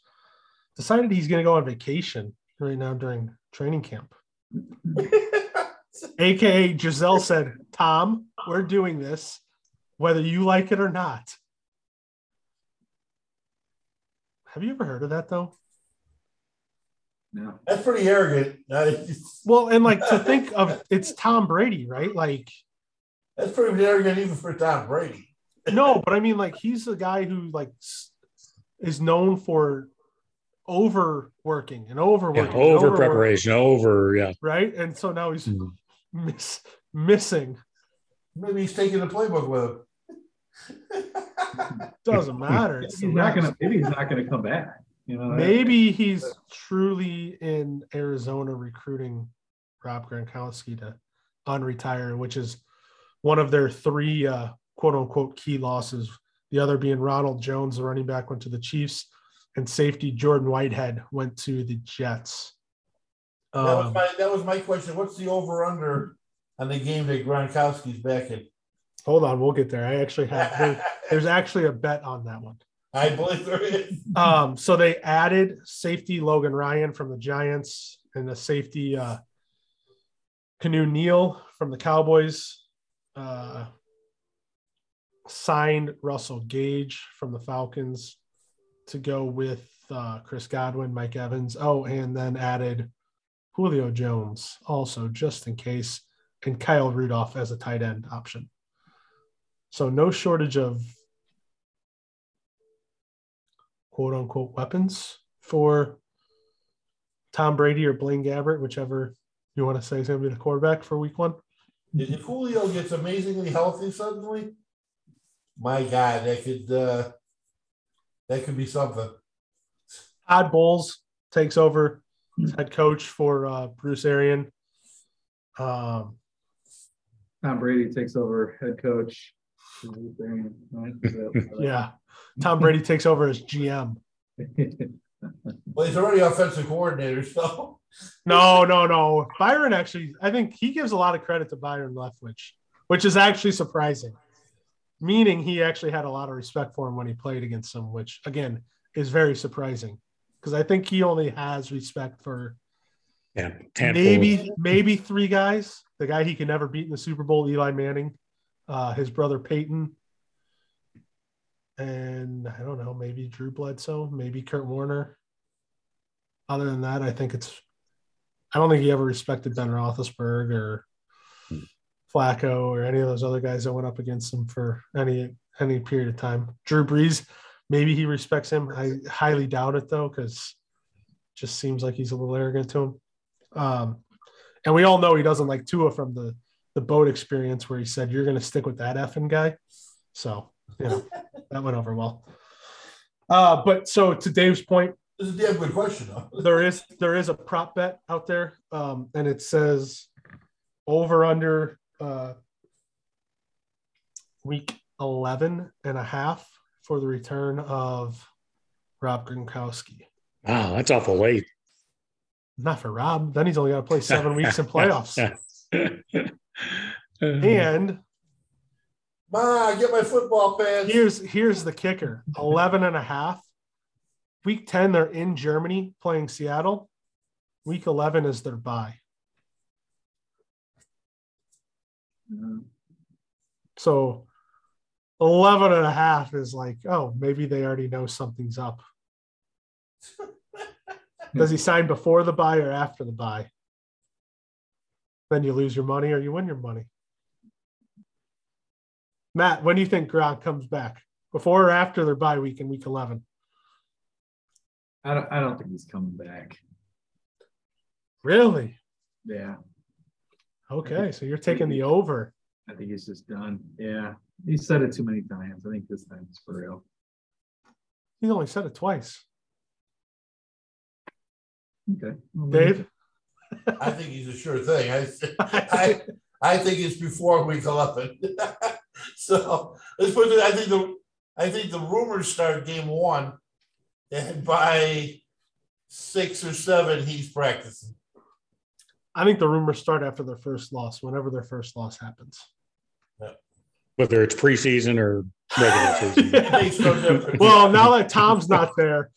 decided he's going to go on vacation right now during training camp. AKA Gisele said, "Tom, we're doing this, whether you like it or not." Have you ever heard of that though? No. That's pretty arrogant. Well, and like to think of it's Tom Brady, right? Like, That's pretty arrogant even for Tom Brady. no, but I mean, like, he's a guy who like is known for overworking and overworking, and over overworking, preparation, over yeah. right? And so now he's Mhm. miss, missing. Maybe he's taking the playbook with him. Doesn't matter. Maybe It's he's not gonna. Maybe he's not gonna come back. You know. Maybe he's truly in Arizona recruiting Rob Gronkowski to unretire, which is one of their three uh, quote unquote key losses. The other being Ronald Jones, the running back, went to the Chiefs, and safety Jordan Whitehead went to the Jets. that, was Um, my, that was my question. What's the over under on the game that Gronkowski's back in? Hold on, we'll get there. I actually have there- there's actually a bet on that one. I believe there is. Um, so they added safety Logan Ryan from the Giants and the safety uh, Keanu Neal from the Cowboys. Uh, signed Russell Gage from the Falcons to go with uh, Chris Godwin, Mike Evans. Oh, and then added Julio Jones also just in case, and Kyle Rudolph as a tight end option. So no shortage of quote unquote weapons for Tom Brady or Blaine Gabbert, whichever you want to say is going to be the quarterback for week one. If Julio gets amazingly healthy suddenly, my God, that could uh, that could be something. Todd Bowles takes over as head coach for uh, Bruce Arian. Um, Tom Brady takes over head coach. Right? yeah, Tom Brady takes over as GM. Well, he's already offensive coordinator, so No, no, no. Byron actually, I think he gives a lot of credit to Byron Leftwich, which is actually surprising. Meaning he actually had a lot of respect for him when he played against him, which again is very surprising because I think he only has respect for Yeah, maybe maybe three guys. The guy he can never beat in the Super Bowl, Eli Manning, uh, his brother Peyton, and I don't know, maybe Drew Bledsoe, maybe Kurt Warner. Other than that, I think it's. I don't think he ever respected Ben Roethlisberger or Flacco or any of those other guys that went up against him for any any period of time. Drew Brees, maybe he respects him. I highly doubt it though, because just seems like he's a little arrogant to him. Um, and we all know he doesn't like Tua from the the boat experience where he said you're going to stick with that effing guy. So you know that went over well. Uh, but so to Dave's point, this is a damn good question, though. there is there is a prop bet out there, um, and it says over under uh, week 11 and a half for the return of Rob Gronkowski. Wow, that's awful late. Not for Rob. Then he's only got to play seven weeks in playoffs. Uh, And Ma, get my football pants. here's here's the kicker. 11 and a half. Week 10 they're in germany playing seattle. Week 11 is their bye. So 11 and a half is like oh maybe they already know something's up. Does he sign before the bye or after the bye? Then you lose your money or you win your money. Matt, when do you think Gronk comes back? Before or after their bye week in week 11? I don't, I don't think he's coming back. Really? Yeah, Okay, so you're taking the over. I think he's just done. Yeah, he said it too many times. I think this time it's for real. He's only said it twice. Okay. Well, Dave? I think he's a sure thing. I, I, I think it's before week eleven. so let's put it. I think the I think the rumors start game one, and by six or seven, he's practicing. I think the rumors start after their first loss, whenever their first loss happens. Whether it's preseason or regular season. It makes no well, now that Tom's not there,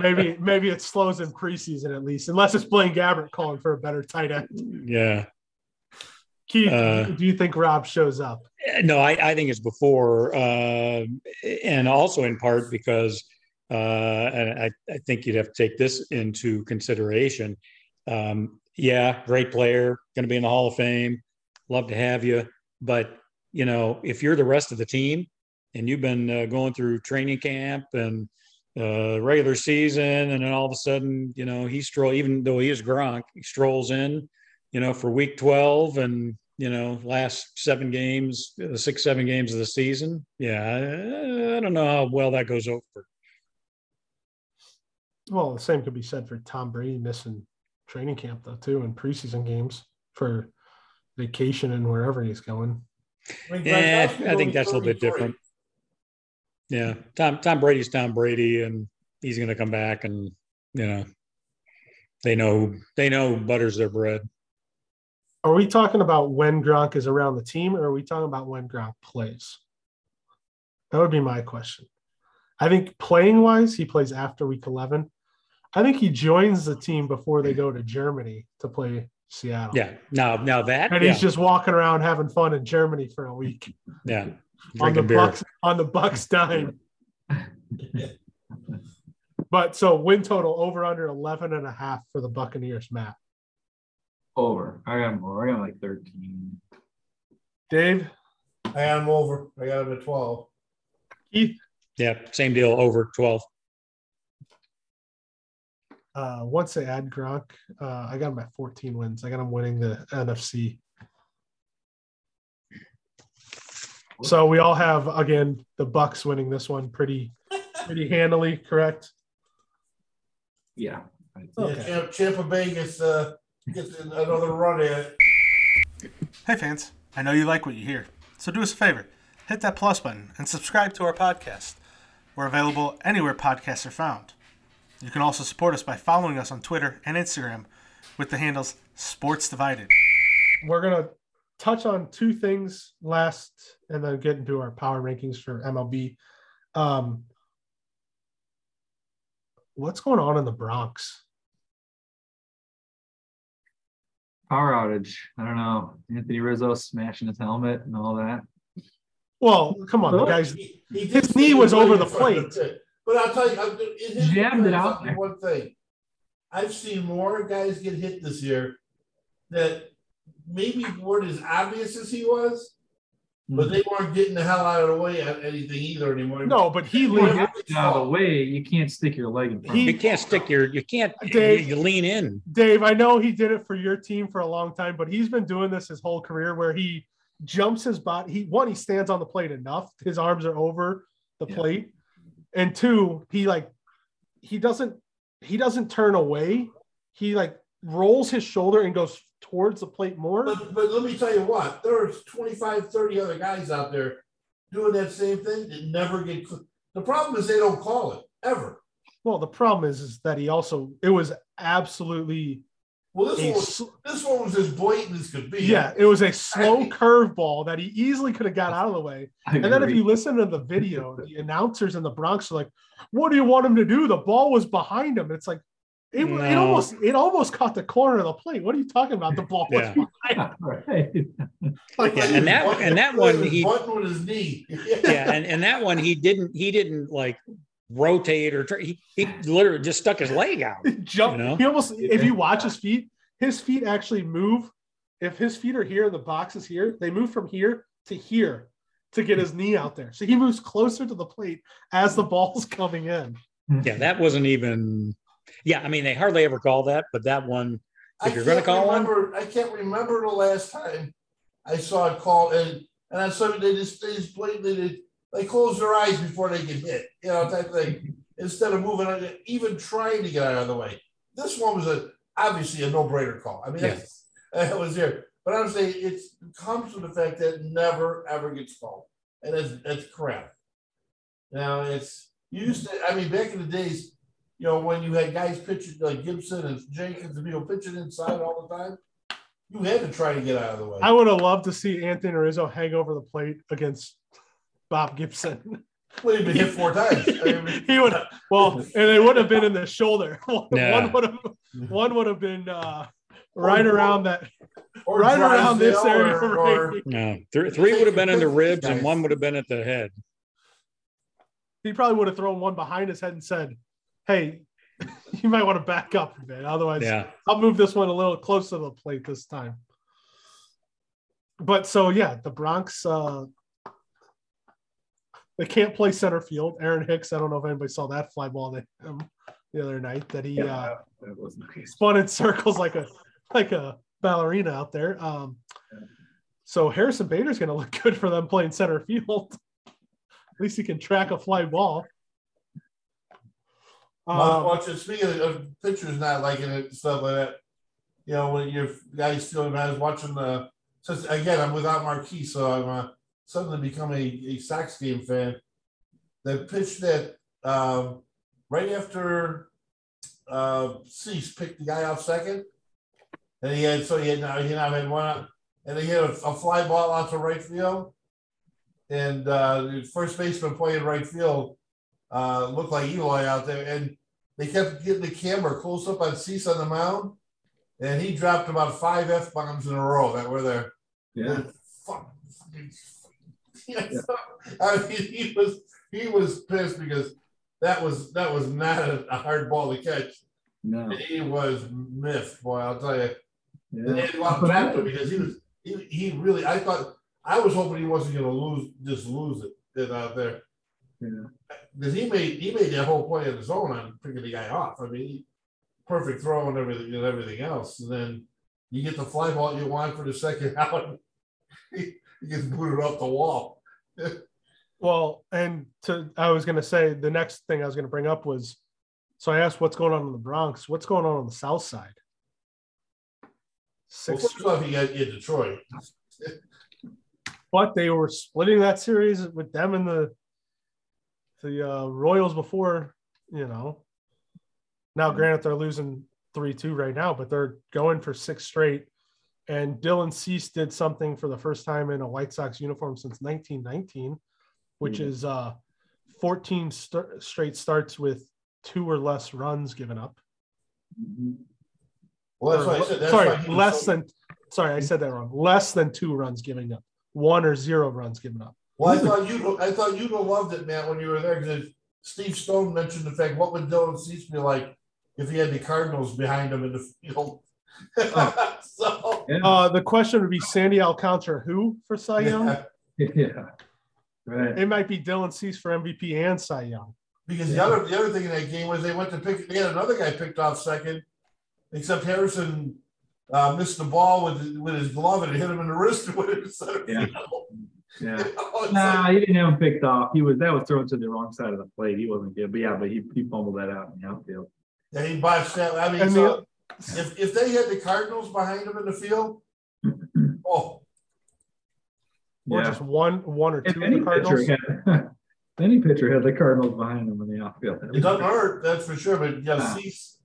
maybe maybe it slows in preseason at least, unless it's Blaine Gabbert calling for a better tight end. Yeah. Keith, Uh, do you think Rob shows up? No, I, I think it's before, uh, and also in part because, uh, and I, I think you'd have to take this into consideration. Um, yeah, great player, going to be in the Hall of Fame. Love to have you, but you know, if you're the rest of the team and you've been uh, going through training camp and uh, regular season, and then all of a sudden, you know, he stroll, even though he is Gronk, he strolls in, you know, for week 12 and, you know, last seven games, uh, six, seven games of the season. Yeah. I, I don't know how well that goes over. Well, the same could be said for Tom Brady missing training camp though too, and preseason games for vacation and wherever he's going. I mean, Yeah, I think that's a little bit 33. different. Yeah. Tom, Tom Brady's Tom Brady and he's going to come back and, you know, they know, they know butters their bread. Are we talking about when Gronk is around the team, or are we talking about when Gronk plays? That would be my question. I think playing wise, he plays after week 11. I think he joins the team before they go to Germany to play Seattle. Yeah. Now, now that, And yeah, he's just walking around having fun in Germany for a week yeah. On the beer. Bucks on the Bucks dime. but so win total over under 11 and a half for the Buccaneers, Matt. Over. I got more. I got like 13. Dave, I got him over. I got him at twelve. Keith, Yeah. Same deal over 12. uh, once they add Gronk, uh, I got him at 14 wins. I got him winning the NFC. So we all have again the Bucks winning this one pretty pretty handily, correct? Yeah. Okay. Yeah, Champa Bay gets uh gets another run at it. Hey fans, I know you like what you hear, so do us a favor hit that plus button and subscribe to our podcast. We're available anywhere podcasts are found. You can also support us by following us on Twitter and Instagram with the handles Sports Divided. We're gonna touch on two things last, and then get into our power rankings for MLB. Um, what's going on in the Bronx? Power outage. I don't know. Anthony Rizzo smashing his helmet and all that. Well, come on, the guys. He- he His knee was over the plate. the- But I'll tell you, I'm- in his Jammed it out I'll tell you there. One thing, I've seen more guys get hit this year that maybe weren't as obvious as he was, but they weren't getting the hell out of the way at anything either anymore. No, but he When leaned. out of the way, you can't stick your leg in front. He- You can't stick your, you can't, Dave- you lean in. Dave, I know he did it for your team for a long time, but he's been doing this his whole career where he jumps his body. He one, he stands on the plate enough, his arms are over the Yeah. plate, and two, he like he doesn't he doesn't turn away. He like rolls his shoulder and goes towards the plate more. But, but let me tell you what, there's 25, 30 other guys out there doing that same thing that never get. cl- The problem is they don't call it ever. Well, the problem is, is that he also it was absolutely Well, this a one was, this one was as blatant as could be. yeah, it was a slow mean- curveball that he easily could have got out of the way. And then if you listen to the video, the announcers in the Bronx are like, "What do you want him to do?" The ball was behind him. It's like it, it almost it almost caught the corner of the plate. What are you talking about? The ball was Yeah. behind. right. Like, Yeah, and that- and that one, he- button with his knee. Yeah. And, and that one, he didn't, he didn't like rotate or try, he, he literally just stuck his leg out. Jump. You know? He almost. If you watch his feet, his feet actually move. If his feet are here, the box is here. They move from here to here to get his knee out there. So he moves closer to the plate as the ball's coming in. Yeah, that wasn't even. Yeah, I mean they hardly ever call that, but that one, I if you're going to call one. I can't remember the last time I saw a call and and on some they just they just blatantly they, they close their eyes before they get hit, you know, type thing. Instead of moving on, even trying to get out of the way. This one was a obviously a no-brainer call. I mean, Yeah. that's- that was there. But I'm saying it comes from the fact that it never ever gets called. And it's it's crap. Now it's used to, I mean, back in the days, you know, when you had guys pitching like Gibson and Jenkins and people pitching inside all the time, you had to try to get out of the way. I would have loved to see Anthony Rizzo hang over the plate against Bob Gibson. Well, he'd been hit four times. I mean, he would have. well, and it would have been in the shoulder. One, Yeah. one would have one would have been uh, right around that. or right around this Drysdale area or- right or- no, three, three would have been in the ribs and one would have been at the head. He probably would have thrown one behind his head and said, "Hey, you might want to back up a bit. Otherwise, Yeah, I'll move this one a little closer to the plate this time." But so yeah, the Bronx uh they can't play center field. Aaron Hicks, I don't know if anybody saw that fly ball that um, the other night that he uh that nice. spun in circles like a like a ballerina out there. Um, so Harrison Bader's going to look good for them playing center field. At least he can track a fly ball. Um, watching, speaking of, of pitchers not liking it and stuff like that, you know, when your guys feeling, I was watching the, since again, I'm without Marquee, so I'm uh, suddenly become a, a Sox game fan. The pitch that um, right after uh, Cease picked the guy off second, and he had, so he had now, he now had one, and he hit a, a fly ball out to right field. And uh, the first baseman playing right field uh, looked like Eloy out there, and they kept getting the camera close up on Cease on the mound, and he dropped about five f bombs in a row that were there. Yeah. Fuck, Yeah, I mean, he was he was pissed because that was that was not a, a hard ball to catch. No. He was miffed, boy. I'll tell you. And Yeah. they had to and tap him because he was he, he really. I thought I was hoping he wasn't going to lose just lose it it out there Yeah. Because he made he made that whole play on his own on picking the guy off. I mean, he, perfect throw and everything and everything else, and then you get the fly ball you want for the second out. he, gets booted off the wall. well, and to I was going to say the next thing I was going to bring up was so I asked what's going on in the Bronx, what's going on on the South Side. Well, Six, first off, he got in Detroit. but they were splitting that series with them and the the uh, Royals before, you know. Now, granted, they're losing three two right now, but they're going for six straight. And Dylan Cease did something for the first time in a White Sox uniform since 1919, which Yeah. is uh, 14 st- straight starts with two or less runs given up. Mhm. Well, that's Or I said that's sorry, less so- than. Sorry, I said that wrong. Less than two runs given up. One or zero runs given up. Well, I thought you I thought you'd have loved it, man, when you were there because Steve Stone mentioned the fact what would Dylan Cease be like if he had the Cardinals behind him in the field. so Uh, the question would be Sandy Alcantara who for Cy Young? yeah, yeah. Right. It might be Dylan Cease for MVP and Cy Young. because the other the other thing in that game was they went to pick they had another guy picked off second, except Harrison uh, missed the ball with with his glove and it hit him in the wrist with it center Yeah. field. Yeah. It's Nah, like- he didn't have him picked off. He was that was thrown to the wrong side of the plate. He wasn't good. But yeah, but he, he fumbled that out in the outfield. yeah, he botched that. I mean, And so if, if they had the Cardinals behind him in the field, oh, Or Yeah. just one, one or If two any of the Cardinals. pitcher had any pitcher had the Cardinals behind him in the outfield. it doesn't hurt, that's for sure. But yeah, Ah. Cease,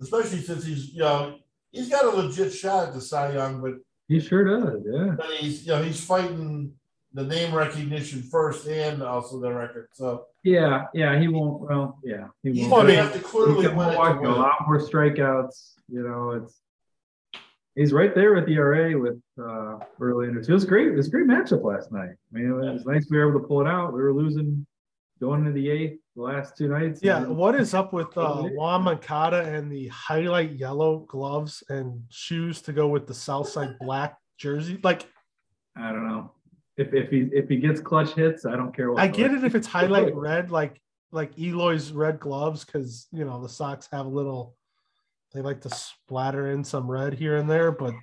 especially since he's you know he's got a legit shot at the Cy Young, but He sure does, yeah. but he's you know he's fighting the name recognition first and also the record. So Yeah, yeah, he won't well, yeah. He won't. gonna I mean, have to clearly win it to a win. it. lot more strikeouts. You know, it's he's right there with ERA with uh Verlander. It was great. It was a great matchup last night. I mean, it was nice we were able to pull it out. We were losing going into the eighth. the last two nights. Yeah, what is up with uh, Okay. Yoán Moncada and the highlight yellow gloves and shoes to go with the Southside black jersey? Like, I don't know. If if he if he gets clutch hits, I don't care what. I get it if it's highlight red, like like Eloy's red gloves, because you know the Sox have a little. They like to splatter in some red here and there, but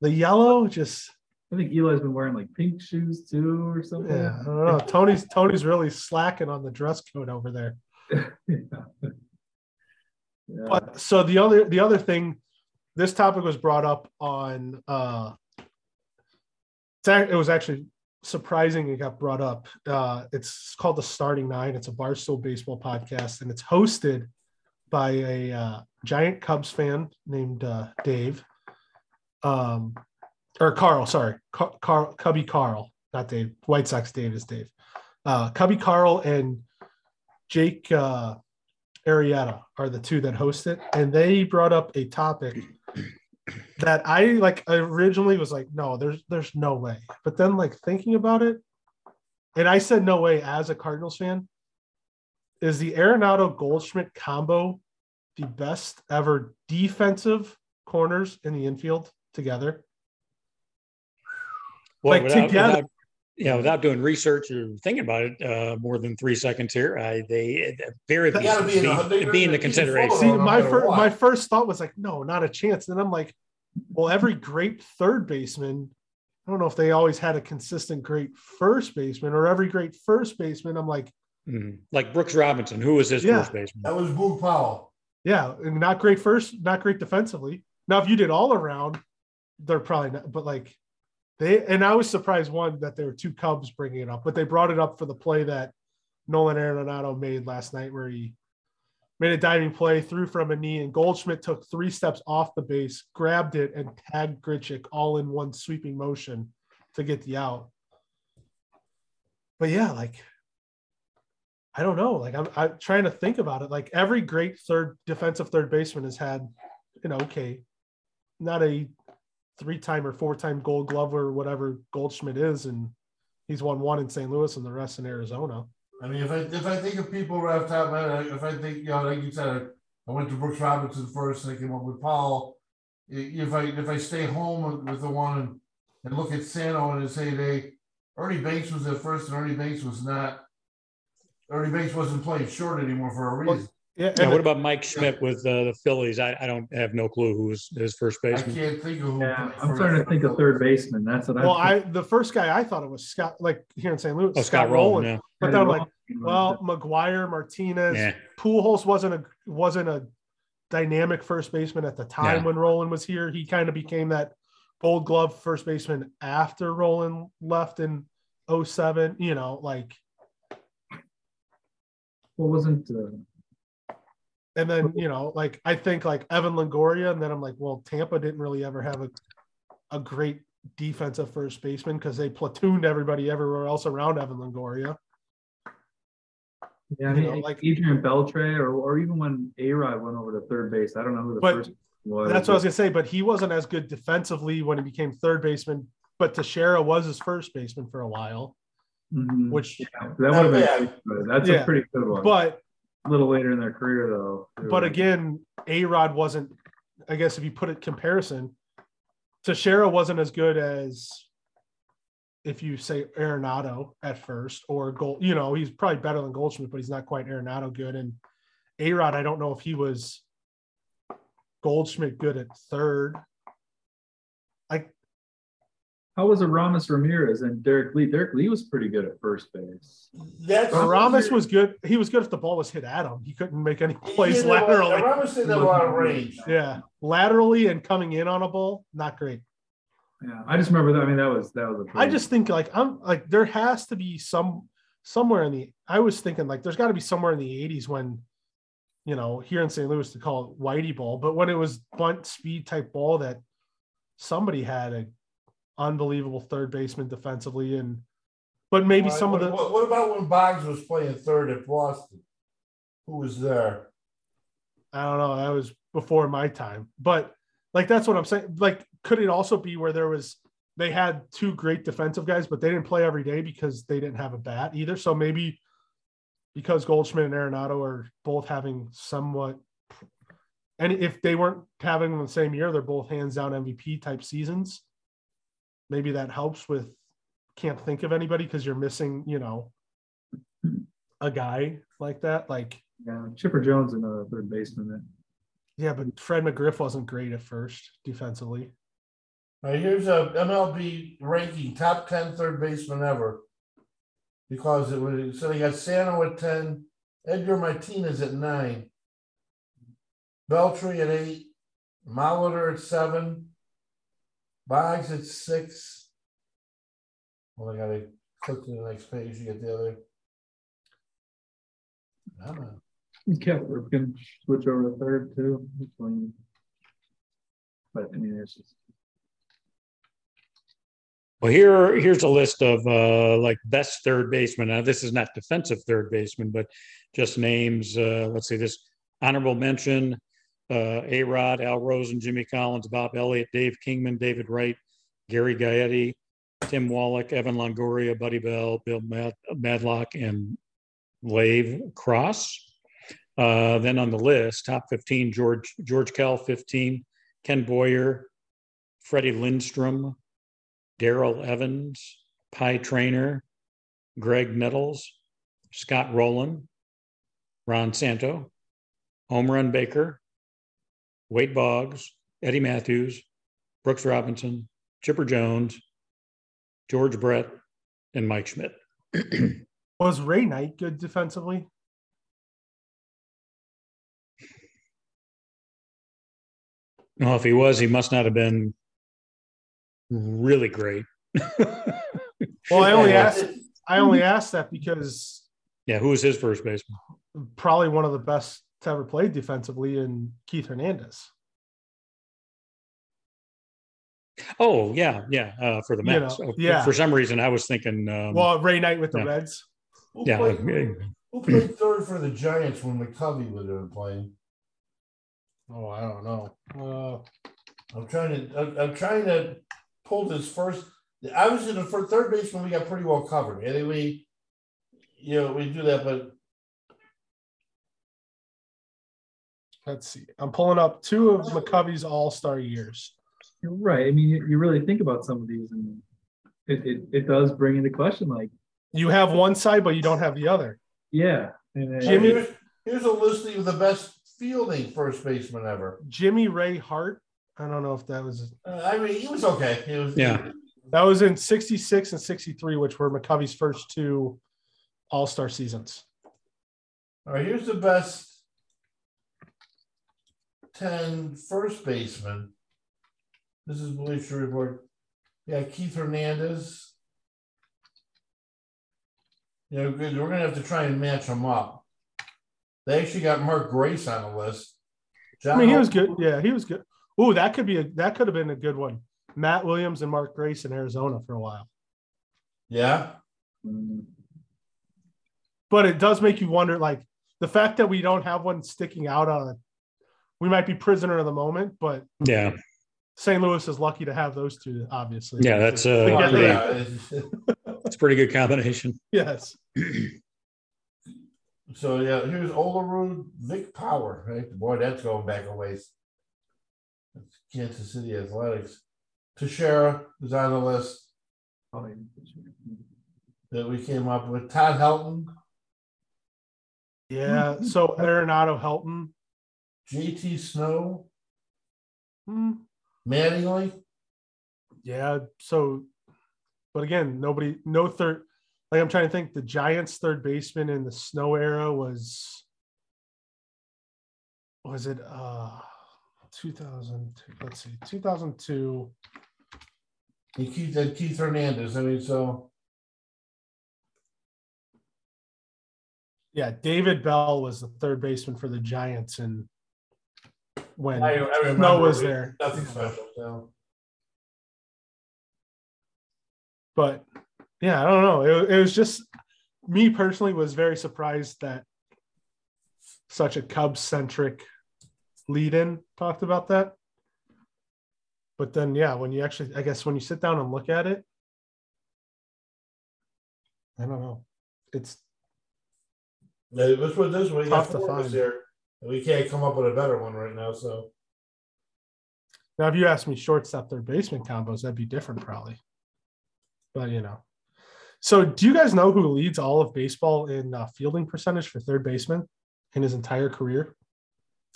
the yellow just I think Eli's been wearing like pink shoes too or something. yeah. I don't know. Tony's Tony's really slacking on the dress code over there. yeah. But so the other the other thing, this topic was brought up on. uh It was actually surprising it got brought up. Uh It's called the Starting Nine. It's a Barstool baseball podcast, and it's hosted by a uh, giant Cubs fan named uh, Dave, um, or Carl. Sorry, Car- Carl Cubby Carl, not Dave. White Sox Dave is Dave. Uh, Cubby Carl and Jake. Uh, Arrieta are the two that host it, and they brought up a topic that I like originally was like, no, there's there's no way. But then like thinking about it, and I said no way as a Cardinals fan, is the Arenado Goldschmidt combo the best ever defensive corners in the infield together? Like, without, together- without, you know, without doing research or thinking about it uh, more than three seconds here, I, they at very They be in be, the- they- be in the consideration. See, my matter first my first thought was like, no, not a chance. And then I'm like, well, every great third baseman, I don't know if they always had a consistent great first baseman or every great first baseman. I'm like, Mhm. Like Brooks Robinson, who was his Yeah. first baseman? That was Boog Powell. yeah, and not great first, not great defensively. Now, if you did all around, they're probably not, but like they, and I was surprised one that there were two Cubs bringing it up, but they brought it up for the play that Nolan Arenado made last night where he made a diving play, threw from a knee, and Goldschmidt took three steps off the base, grabbed it, and tagged Grichuk all in one sweeping motion to get the out. But yeah, like I don't know. Like I'm, I'm trying to think about it. Like every great third defensive third baseman has had, an okay, not a three-time or four-time Gold Glove or whatever Goldschmidt is, and he's won one in St. Louis and the rest in Arizona. I mean, if I if I think of people right off the top of my head, if I think you know, like you said, I went to Brooks Robinson first, and I came up with Powell. If I if I stay home with the one and look at Santo and say they Ernie Banks was at first, and Ernie Banks was not. Ernie Banks wasn't playing short anymore for a reason. Yeah, Yeah, what about Mike Schmidt with uh, the Phillies? I, I don't have no clue who was his first baseman. I can't think of who. Yeah, I'm first trying to think of third baseman. That's what I. well, I. I the first guy I thought it was Scott, like here in St. Louis, Oh, Scott Rolen. Yeah. But then I'm like, well, McGwire, Martinez, Yeah. Pujols wasn't a wasn't a dynamic first baseman at the time No. when Rolen was here. He kind of became that Gold Glove first baseman after Rolen left in 07, You know, like, What wasn't? Uh, and then you know, like I think like Evan Longoria, and then I'm like, well, Tampa didn't really ever have a a great defensive first baseman because they platooned everybody everywhere else around Evan Longoria. yeah, I You mean, know, like like- Adrian Beltre, or or even when A Rod went over to third base. I don't know who the But first was. That's what I was gonna say, but he wasn't as good defensively when he became third baseman. But Teixeira was his first baseman for a while, Mhm. which, Yeah, that would have been. Yeah. That's Yeah. a pretty good one. but a little later in their career, though. but again, A Rod wasn't. I guess if you put it comparison, Teixeira wasn't as good as if you say Arenado at first or Gold. You know, he's probably better than Goldschmidt, but he's not quite Arenado good. And A Rod, I don't know if he was Goldschmidt good at third. Like how was Aramis Ramirez and Derek Lee? Derek Lee was pretty good at first base. That's Aramis was good. He was good if the ball was hit at him. He couldn't make any plays didn't have a- laterally. Aramis didn't have a lot of range. Yeah, laterally and coming in on a ball, not great. Yeah, I just remember that. I mean, that was that was a. I just think like I'm like there has to be some somewhere in the. I was thinking like there's got to be somewhere in the '80s when, you know, here in St. Louis to call it Whitey ball, but when it was bunt speed type ball that somebody had a unbelievable third baseman defensively and, but maybe right, some of the What, what about when Boggs was playing third at Boston? Who was there? I don't know. That was before my time, but like that's what I'm saying. Like, could it also be where there was they had two great defensive guys, but they didn't play every day because they didn't have a bat either. So maybe because Goldschmidt and Arenado are both having somewhat, and if they weren't having them the same year, they're both hands down MVP type seasons. Maybe that helps with can't think of anybody because you're missing, you know, a guy like that. Like, Yeah, Chipper Jones and a uh, third baseman. Then. yeah, but Fred McGriff wasn't great at first defensively. All right, here's a MLB ranking top 10 third baseman ever. Because it was so they got Santo at 10, Edgar Martinez at nine, Beltre at eight, Molitor at seven, Boggs at six. Well, I gotta click to the next page to get the other. I don't know. Kepler can switch over to third too. But I mean, it's just Well, here, here's a list of uh, like best third baseman. Now, this is not defensive third baseman, but just names. Uh, let's see, this honorable mention: uh, A. Rod, Al Rosen, Jimmy Collins, Bob Elliott, Dave Kingman, David Wright, Gary Gaetti, Tim Wallach, Evan Longoria, Buddy Bell, Bill Mad- Madlock, and Lave Cross. Uh, then on the list, top 15, George George Kell, 15, Ken Boyer, Freddie Lindstrom, Darrell Evans, Pie Traynor, Graig Nettles, Scott Rolen, Ron Santo, Home Run Baker, Wade Boggs, Eddie Mathews, Brooks Robinson, Chipper Jones, George Brett, and Mike Schmidt. Was Ray Knight good defensively? Well, if he was, he must not have been really great. Well, I only asked I only asked that because yeah, who was his first baseman? probably one of the best to ever played defensively in Keith Hernandez. Oh, yeah, yeah, uh, for the You Mets. know, Oh, yeah. For some reason, I was thinking, um, Well, Ray Knight with the yeah. Reds. Who yeah, played, who played third for the Giants when McCovey was there playing? Oh, I don't know. Uh, I'm trying to. I'm, I'm trying to pull this first. I was in the for third baseman. We got pretty well covered. And then we, you know, we do that. But let's see. I'm pulling up two of McCovey's All Star years. you're right. I mean, you, you really think about some of these, and it, it, it does bring into question, like, You have one side, but you don't have the other. yeah. And then, Jimmy- here's, here's a listing of the best fielding first baseman ever. Jimmy Ray Hart. I don't know if that was Uh, I mean, he was okay. He was. Yeah. that was in 66 and 63, which were McCovey's first two All Star seasons. All right. Here's the best 10 first baseman. This is Bleacher Report. Yeah, Keith Hernandez. You know. We're gonna have to try and match them up. They actually got Mark Grace on the list. I mean, he was good. Yeah, he was good. Ooh, that could be a that could have been a good one. Matt Williams and Mark Grace in Arizona for a while. Yeah. But it does make you wonder, like the fact that we don't have one sticking out on it. We might be prisoner of the moment, but yeah, St. Louis is lucky to have those two, obviously. yeah. That's uh, Yeah, pretty, yeah. it's a pretty good combination. Yes. So yeah, here's Olerud Vic Power. Right, boy, that's going back a ways. That's Kansas City Athletics. Teixeira is on the list that we came up with. Todd Helton, Yeah. So Arenado Helton. JT Snow, Hmm. Mattingly. Yeah. So, but again, nobody, no third. Like I'm trying to think, the Giants' third baseman in the snow era was, was it uh 2002? Let's see, 2002. And Keith and Keith Hernandez. I mean, so Yeah, David Bell was the third baseman for the Giants, and when I, I remember Snow was there. Nothing special. So but yeah, I don't know. It, it was just me personally was very surprised that such a Cubs centric lead in talked about that. But then, yeah, when you actually, I guess, when you sit down and look at it, I don't know. It's Yeah, this way. We got Tough to four of us find. and We can't come up with a better one right now. So Now, if you ask me shortstop third baseman combos, that'd be different probably. But you know. So do you guys know who leads all of baseball in uh, fielding percentage for third baseman in his entire career?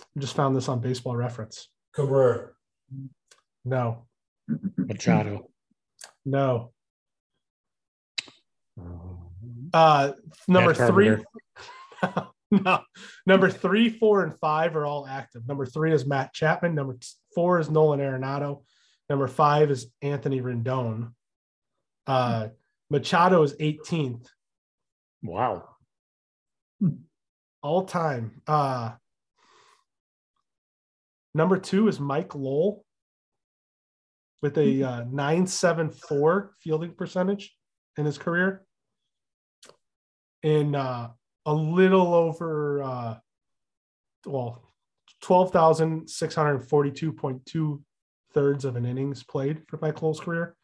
I just found this on baseball reference. Cabrera. No, Machado. no. Uh number Matt three. No. Number three, four, and five are all active. Number three is Matt Chapman. Number four is Nolan Arenado. Number five is Anthony Rendon. Uh, Machado is 18th Wow. all time. Uh, number two is Mike Lowell with a uh, 974 fielding percentage in his career. In uh, a little over, uh, well, 12,642.2 thirds of an innings played for Mike Lowell's career.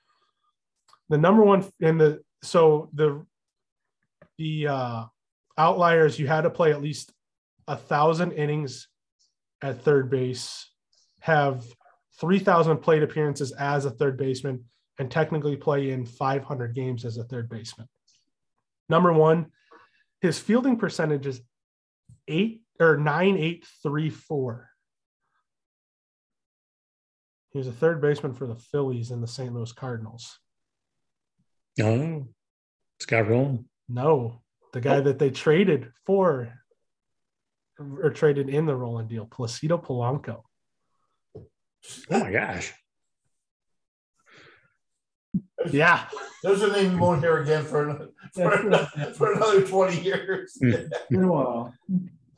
The number one in the, so the, the uh, outliers, you had to play at least a thousand innings at third base, have 3,000 plate appearances as a third baseman, and technically play in 500 games as a third baseman. Number one, his fielding percentage is eight or nine eight three four. He was a third baseman for the Phillies and the St. Louis Cardinals. Oh, Scott Rolen. No, the guy oh. that they traded for or traded in the Rolen deal, Placido Polanco. Oh my gosh. Yeah, There's a name you won't hear again for another, for another, for another 20 years. Hmm. Been a while.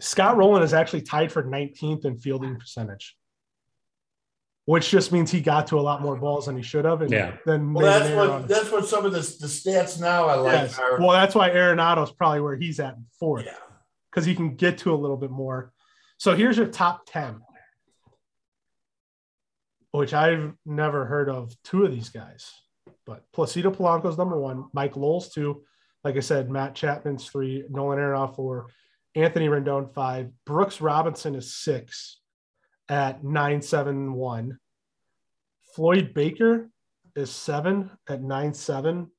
Scott Rolen is actually tied for 19th in fielding percentage, which just means he got to a lot more balls than he should have. And Yeah. then Well, that's what on- that's what some of the, the stats now I like Yes. are. Well, that's why Arenado's probably where he's at in fourth Yeah. because he can get to a little bit more. So here's your top 10, which I've never heard of two of these guys. But Placido Polanco's number one, Mike Lowell's two. Like I said, Matt Chapman's three, Nolan Arenado four, Anthony Rendon five, Brooks Robinson is six at 971. Floyd Baker is seven at nine seven.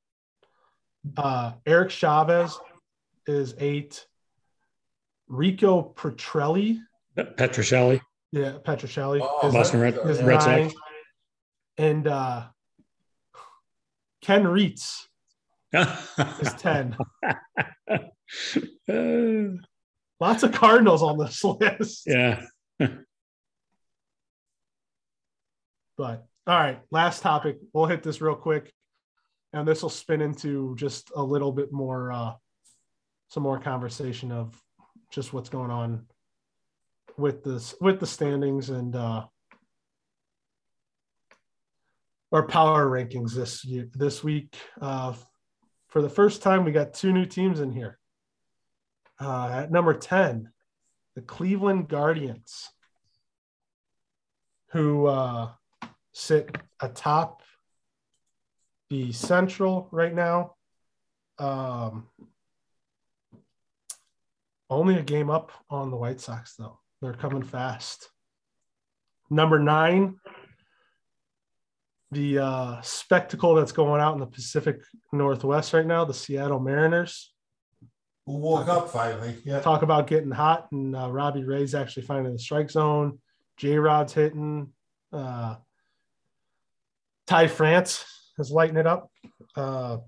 Uh, Eric Chavez is eight. Rico Petrelli, Petrocelli. yeah, Petrocelli Oh, is, Boston Red- is Red Sox. And uh, Ken Reitz is 10. Uh, Lots of Cardinals on this list. yeah. But all right, last topic. We'll hit this real quick. And this will spin into just a little bit more, uh, some more conversation of just what's going on with this, with the standings and, uh, our power rankings this year, this week. Uh, for the first time, we got two new teams in here. Uh, at number 10, the Cleveland Guardians, who uh, sit atop the Central right now. Um, only a game up on the White Sox, though. They're coming fast. Number nine, the uh, spectacle that's going out in the Pacific Northwest right now, the Seattle Mariners. Who woke up finally? Yeah. Talk about getting hot, and uh, Robbie Ray's actually finding the strike zone. J Rod's hitting. Uh, Ty France is lighting it up. Uh,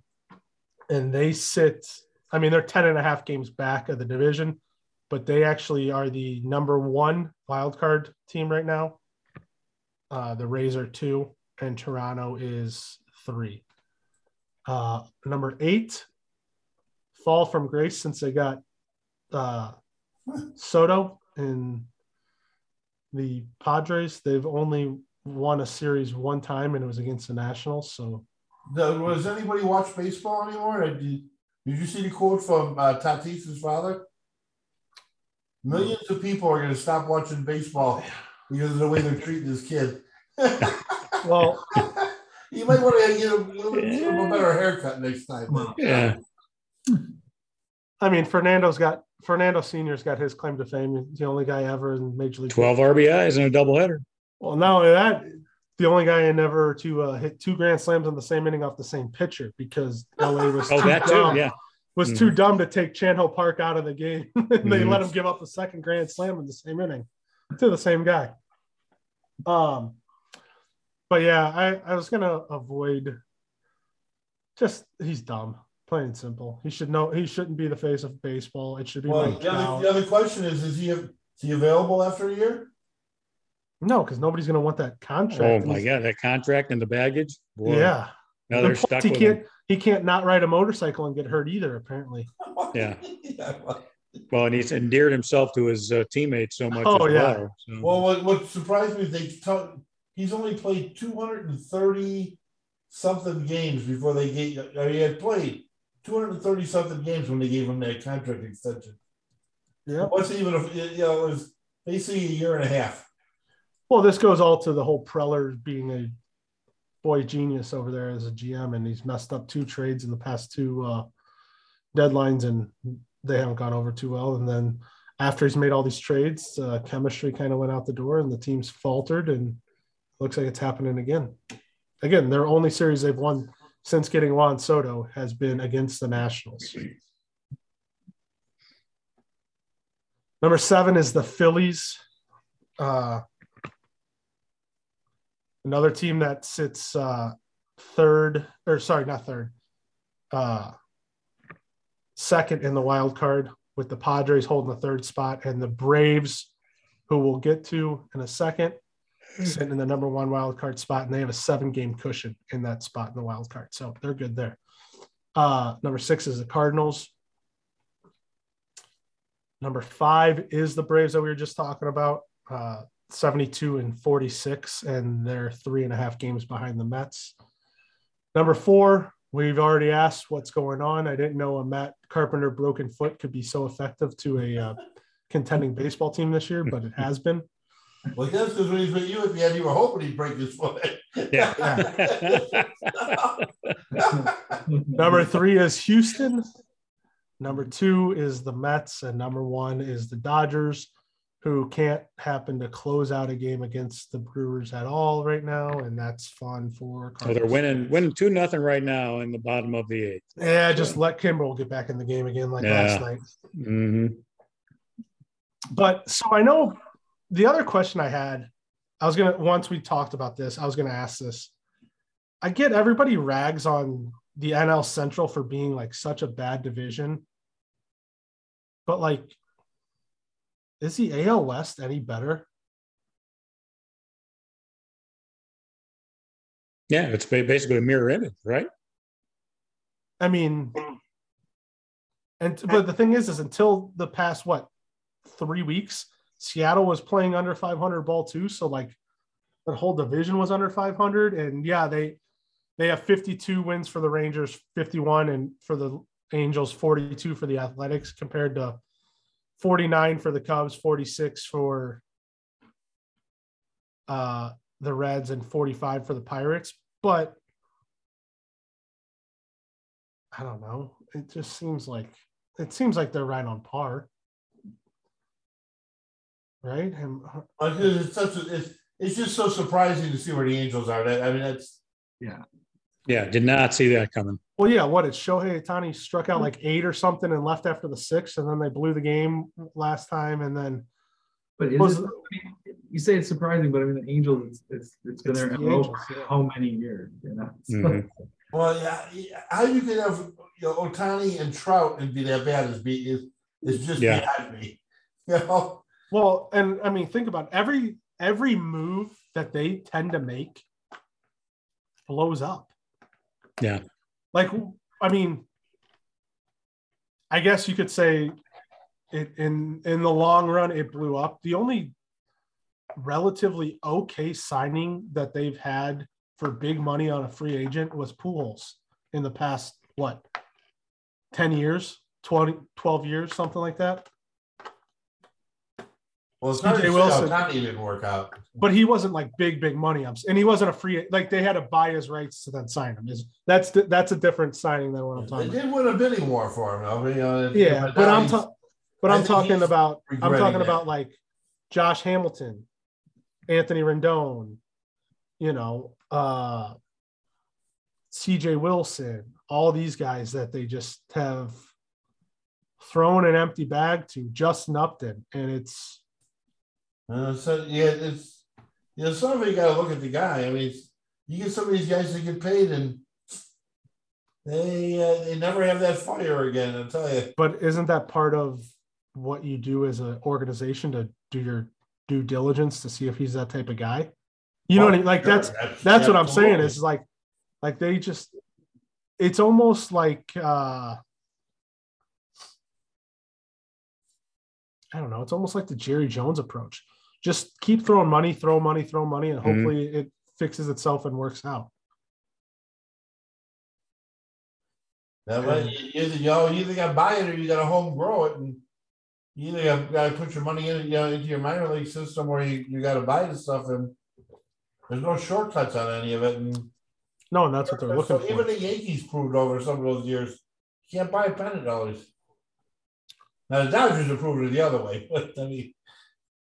and they sit, I mean, they're 10 and a half games back of the division, but they actually are the number one wild card team right now. Uh, the Rays are two, and Toronto is three. Uh, number eight, fall from grace since they got uh, Soto and the Padres. They've only won a series one time, and it was against the Nationals. So was anybody watch baseball anymore? Or Did, did you see the quote from uh, Tatis's father? Millions of people are going to stop watching baseball because of the way they're treating this kid. well, you might want to get him, give him a better haircut next time. Yeah. I mean, Fernando's got Fernando Senior's got his claim to fame. He's the only guy ever in Major League. 12 RBIs and a doubleheader. Well, not only that, the only guy in never to uh, hit two grand slams in the same inning off the same pitcher because LA was Oh, too that too. dumb, Yeah. was Mhm. too dumb to take Chan Ho Park out of the game. and they Mhm. let him give up a second grand slam in the same inning to the same guy. Um, but yeah, I, I was gonna avoid just he's dumb, plain and simple. He should know he shouldn't be the face of baseball. It should be Well, Mike the other, Trout. the other question is: Is he is he available after a year? No, because nobody's gonna want that contract. Oh my God, that contract and the baggage. Boy, Yeah. Now they're plus, stuck he with can't him. he can't not ride a motorcycle and get hurt either, apparently. Yeah. yeah. well- Well, and he's endeared himself to his uh, teammates so much. Oh, as yeah. well, so- Well, what, what surprised me is they t- he's only played 230 something games before they gave. I mean, he had played 230 something games when they gave him that contract extension. Yeah. What's even if you know it was basically a year and a half. Well, this goes all to the whole Preller being a boy genius over there as a GM, and he's messed up two trades in the past two uh, deadlines, and they haven't gone over too well. And then after he's made all these trades, uh, chemistry kind of went out the door, and the team's faltered, and looks like it's happening again. Again, their only series they've won since getting Juan Soto has been against the Nationals. Number seven is the Phillies. Uh, another team that sits uh, third, or sorry, not third, uh, second in the wild card, with the Padres holding the third spot, and the Braves, who we'll get to in a second, sitting in the number one wild card spot, and they have a seven game cushion in that spot in the wild card, so they're good there. Uh, number six is the Cardinals. Number five is the Braves that we were just talking about. Uh, 72 and 46, and they're three and a half games behind the Mets. Number four, we've already asked what's going on. I didn't know a Matt Carpenter broken foot could be so effective to a uh, contending baseball team this year, but it has been. Well, that's because when he's with you at the end, you were hoping he'd break his foot. Yeah. Number three is Houston. Number two is the Mets, and number one is the Dodgers, who can't happen to close out a game against the Brewers at all right now, and that's fun for. so they're Cardinals winning, winning two nothing right now in the bottom of the eighth. Yeah, just let Kimbrel get back in the game again like last Yeah. night. hmm But so I know the other question I had, I was gonna once we talked about this, I was gonna ask this. I get everybody rags on the NL Central for being like such a bad division, but like, is the AL West any better? Yeah, it's basically a mirror image, right? I mean, and but the thing is, is until the past what three weeks, Seattle was playing under 500 ball too. So like, the whole division was under 500, and yeah, they they have 52 wins for the Rangers, 51, and for the Angels, 42 for the Athletics, compared to 49 for the Cubs, 46 for uh, the Reds, and 45 for the Pirates. But I don't know. It just seems like it seems like they're right on par, right? And Because it's such a, it's, it's just so surprising to see where the Angels are. That I mean, that's Yeah, yeah. did not see that coming. well, yeah. What did Shohei Ohtani struck out like eight or something and left after the sixth, and then they blew the game last time, and then But is Was- it, I mean, you say it's surprising, but I mean the Angels, it's it's, it's been It's there the for how many years? You know? So- Mhm. well, yeah. yeah, How you can have you know Otani and Trout and be that bad is be is is just Yeah. beyond me. You know, well, and I mean, think about it. every every move that they tend to make blows up. Yeah. Like, I mean, I guess you could say it in in the long run it blew up. The only relatively okay signing that they've had for big money on a free agent was Pujols in the past what 10 years, 20 12 years, something like that. Well, it's hard CJ to say Wilson. didn't even work out. but he wasn't like big, big money. I'm, and he wasn't a free. Like they had to buy his rights to then sign him. Is that's that's a different signing than what I'm They talking about. did win a bidding war for him. I mean, uh, Yeah, but I'm he's- ta- but I'm talking about I'm talking about like Josh Hamilton, Anthony Rendon, you know, uh CJ Wilson, all these guys that they just have thrown an empty bag to Justin Upton, and it's Uh, so yeah, it's you know, some of you got to look at the guy. I mean, you get some of these guys that get paid, and they uh, they never have that fire again. I'll tell you. but isn't that part of what you do as an organization to do your due diligence to see if he's that type of guy? You know what I mean? Like Sure, that's abs- that's what I'm saying is like like they just it's almost like uh I don't know, it's almost like the Jerry Jones approach. Just keep throwing money, throw money, throw money, and Mhm. hopefully it fixes itself and works out. That way, you either you, know, you either got to buy it or you got to home grow it, and you either got to put your money in, you know, into your minor league system, or you, you got to buy the stuff, and there's no shortcuts on any of it. And No, and that's what they're looking so for. even the Yankees proved over some of those years, you can't buy a pennant always. Now the Dodgers have proved it the other way, but I mean,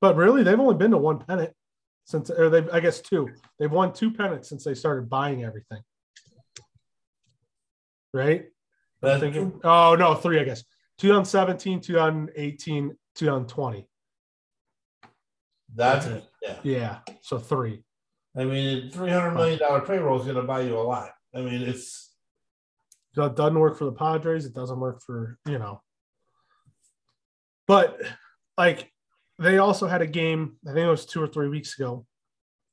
But really, they've only been to one pennant since, or they've, I guess, two. They've won two pennants since they started buying everything. Right? I'm thinking, oh, no, three, I guess. 2017, 2018, 2020. that's it. Yeah, Yeah. So three. I mean, three hundred million dollar payroll is going to buy you a lot. I mean, it's it doesn't work for the Padres. It doesn't work for, you know. But like they also had a game, I think it was two or three weeks ago,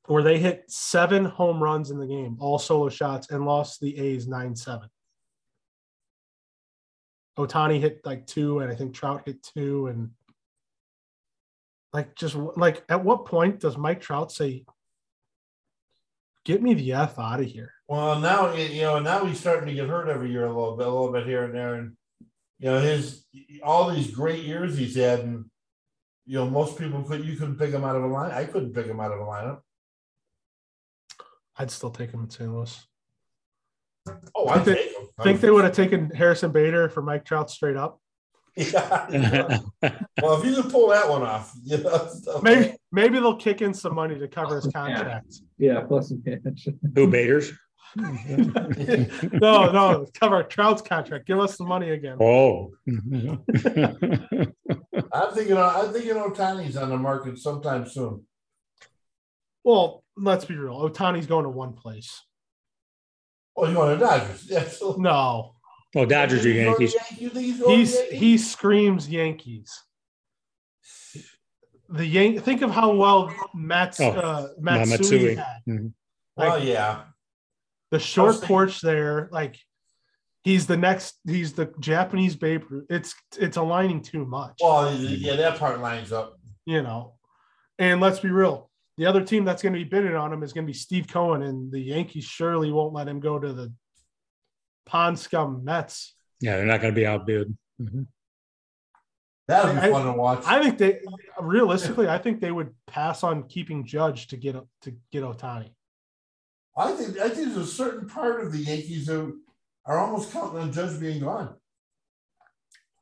where they hit seven home runs in the game, all solo shots, and lost the A's 9 7. Otani hit like two, and I think Trout hit two. And like, just like at what point does Mike Trout say, get me the F out of here? well now you know now he's starting to get hurt every year a little bit, a little bit here and there, and you know his all these great years he's had, and you know most people could you couldn't pick him out of a line. I couldn't pick him out of a lineup. I'd still take him in St. Louis. Oh, I I think take him. think they would have taken Harrison Bader for Mike Trout straight up. Yeah. well, if you could pull that one off, you know, Maybe maybe they'll kick in some money to cover his contract. Yeah, plus some cash. Who Baders? No, no, cover Trout's contract. Give us the money again. Oh. I'm thinking. I'm thinking Otani's on the market sometime soon. Well, let's be real. Otani's going to one place. Oh, you want the Dodgers? Yeah. So, No, Oh, Dodgers or Yankees. he's going to Yan- You think he's he's he screams Yankees. The Yan- think of how well Matt's Oh, uh, Matsui, Matsui. had. Mhm. Well, Like, yeah. The short thinking- porch there, like he's the next. He's the Japanese Babe Ruth. It's it's aligning too much. Well, yeah, that part lines up. you know. And let's be real, the other team that's going to be bidding on him is going to be Steve Cohen, and the Yankees surely won't let him go to the pond scum Mets. Yeah, they're not going to be outbid. Mhm. That would be I- fun to watch. I think they realistically, I think they would pass on keeping Judge to get to get Otani. I think. I think there's a certain part of the Yankees who are almost counting on Judge being gone.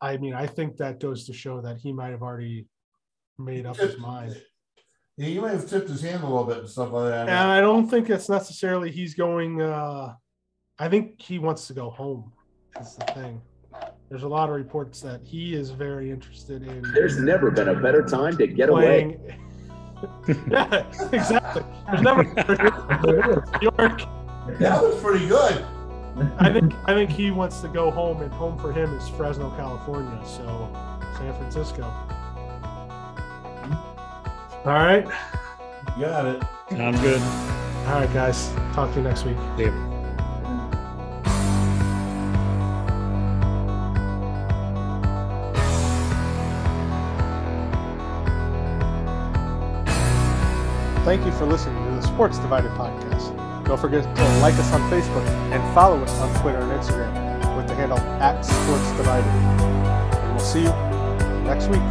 I mean, I think that goes to show that he might have already made up his mind. Yeah, he might have tipped his hand a little bit and stuff like that. And I don't think it's necessarily he's going. uh I think he wants to go home. Is the thing. There's a lot of reports that he is very interested in. There's never been a better time to get away. Playing. yeah, exactly. There's never New York. that was pretty good. I think I think he wants to go home, and home for him is Fresno, California. So San Francisco. All right, got it. I'm good. all right, guys. Talk to you next week. See ya. Thank you for listening to the Sports Divided podcast. Don't forget to like us on Facebook and follow us on Twitter and Instagram with the handle at Sports Divided. And we'll see you next week.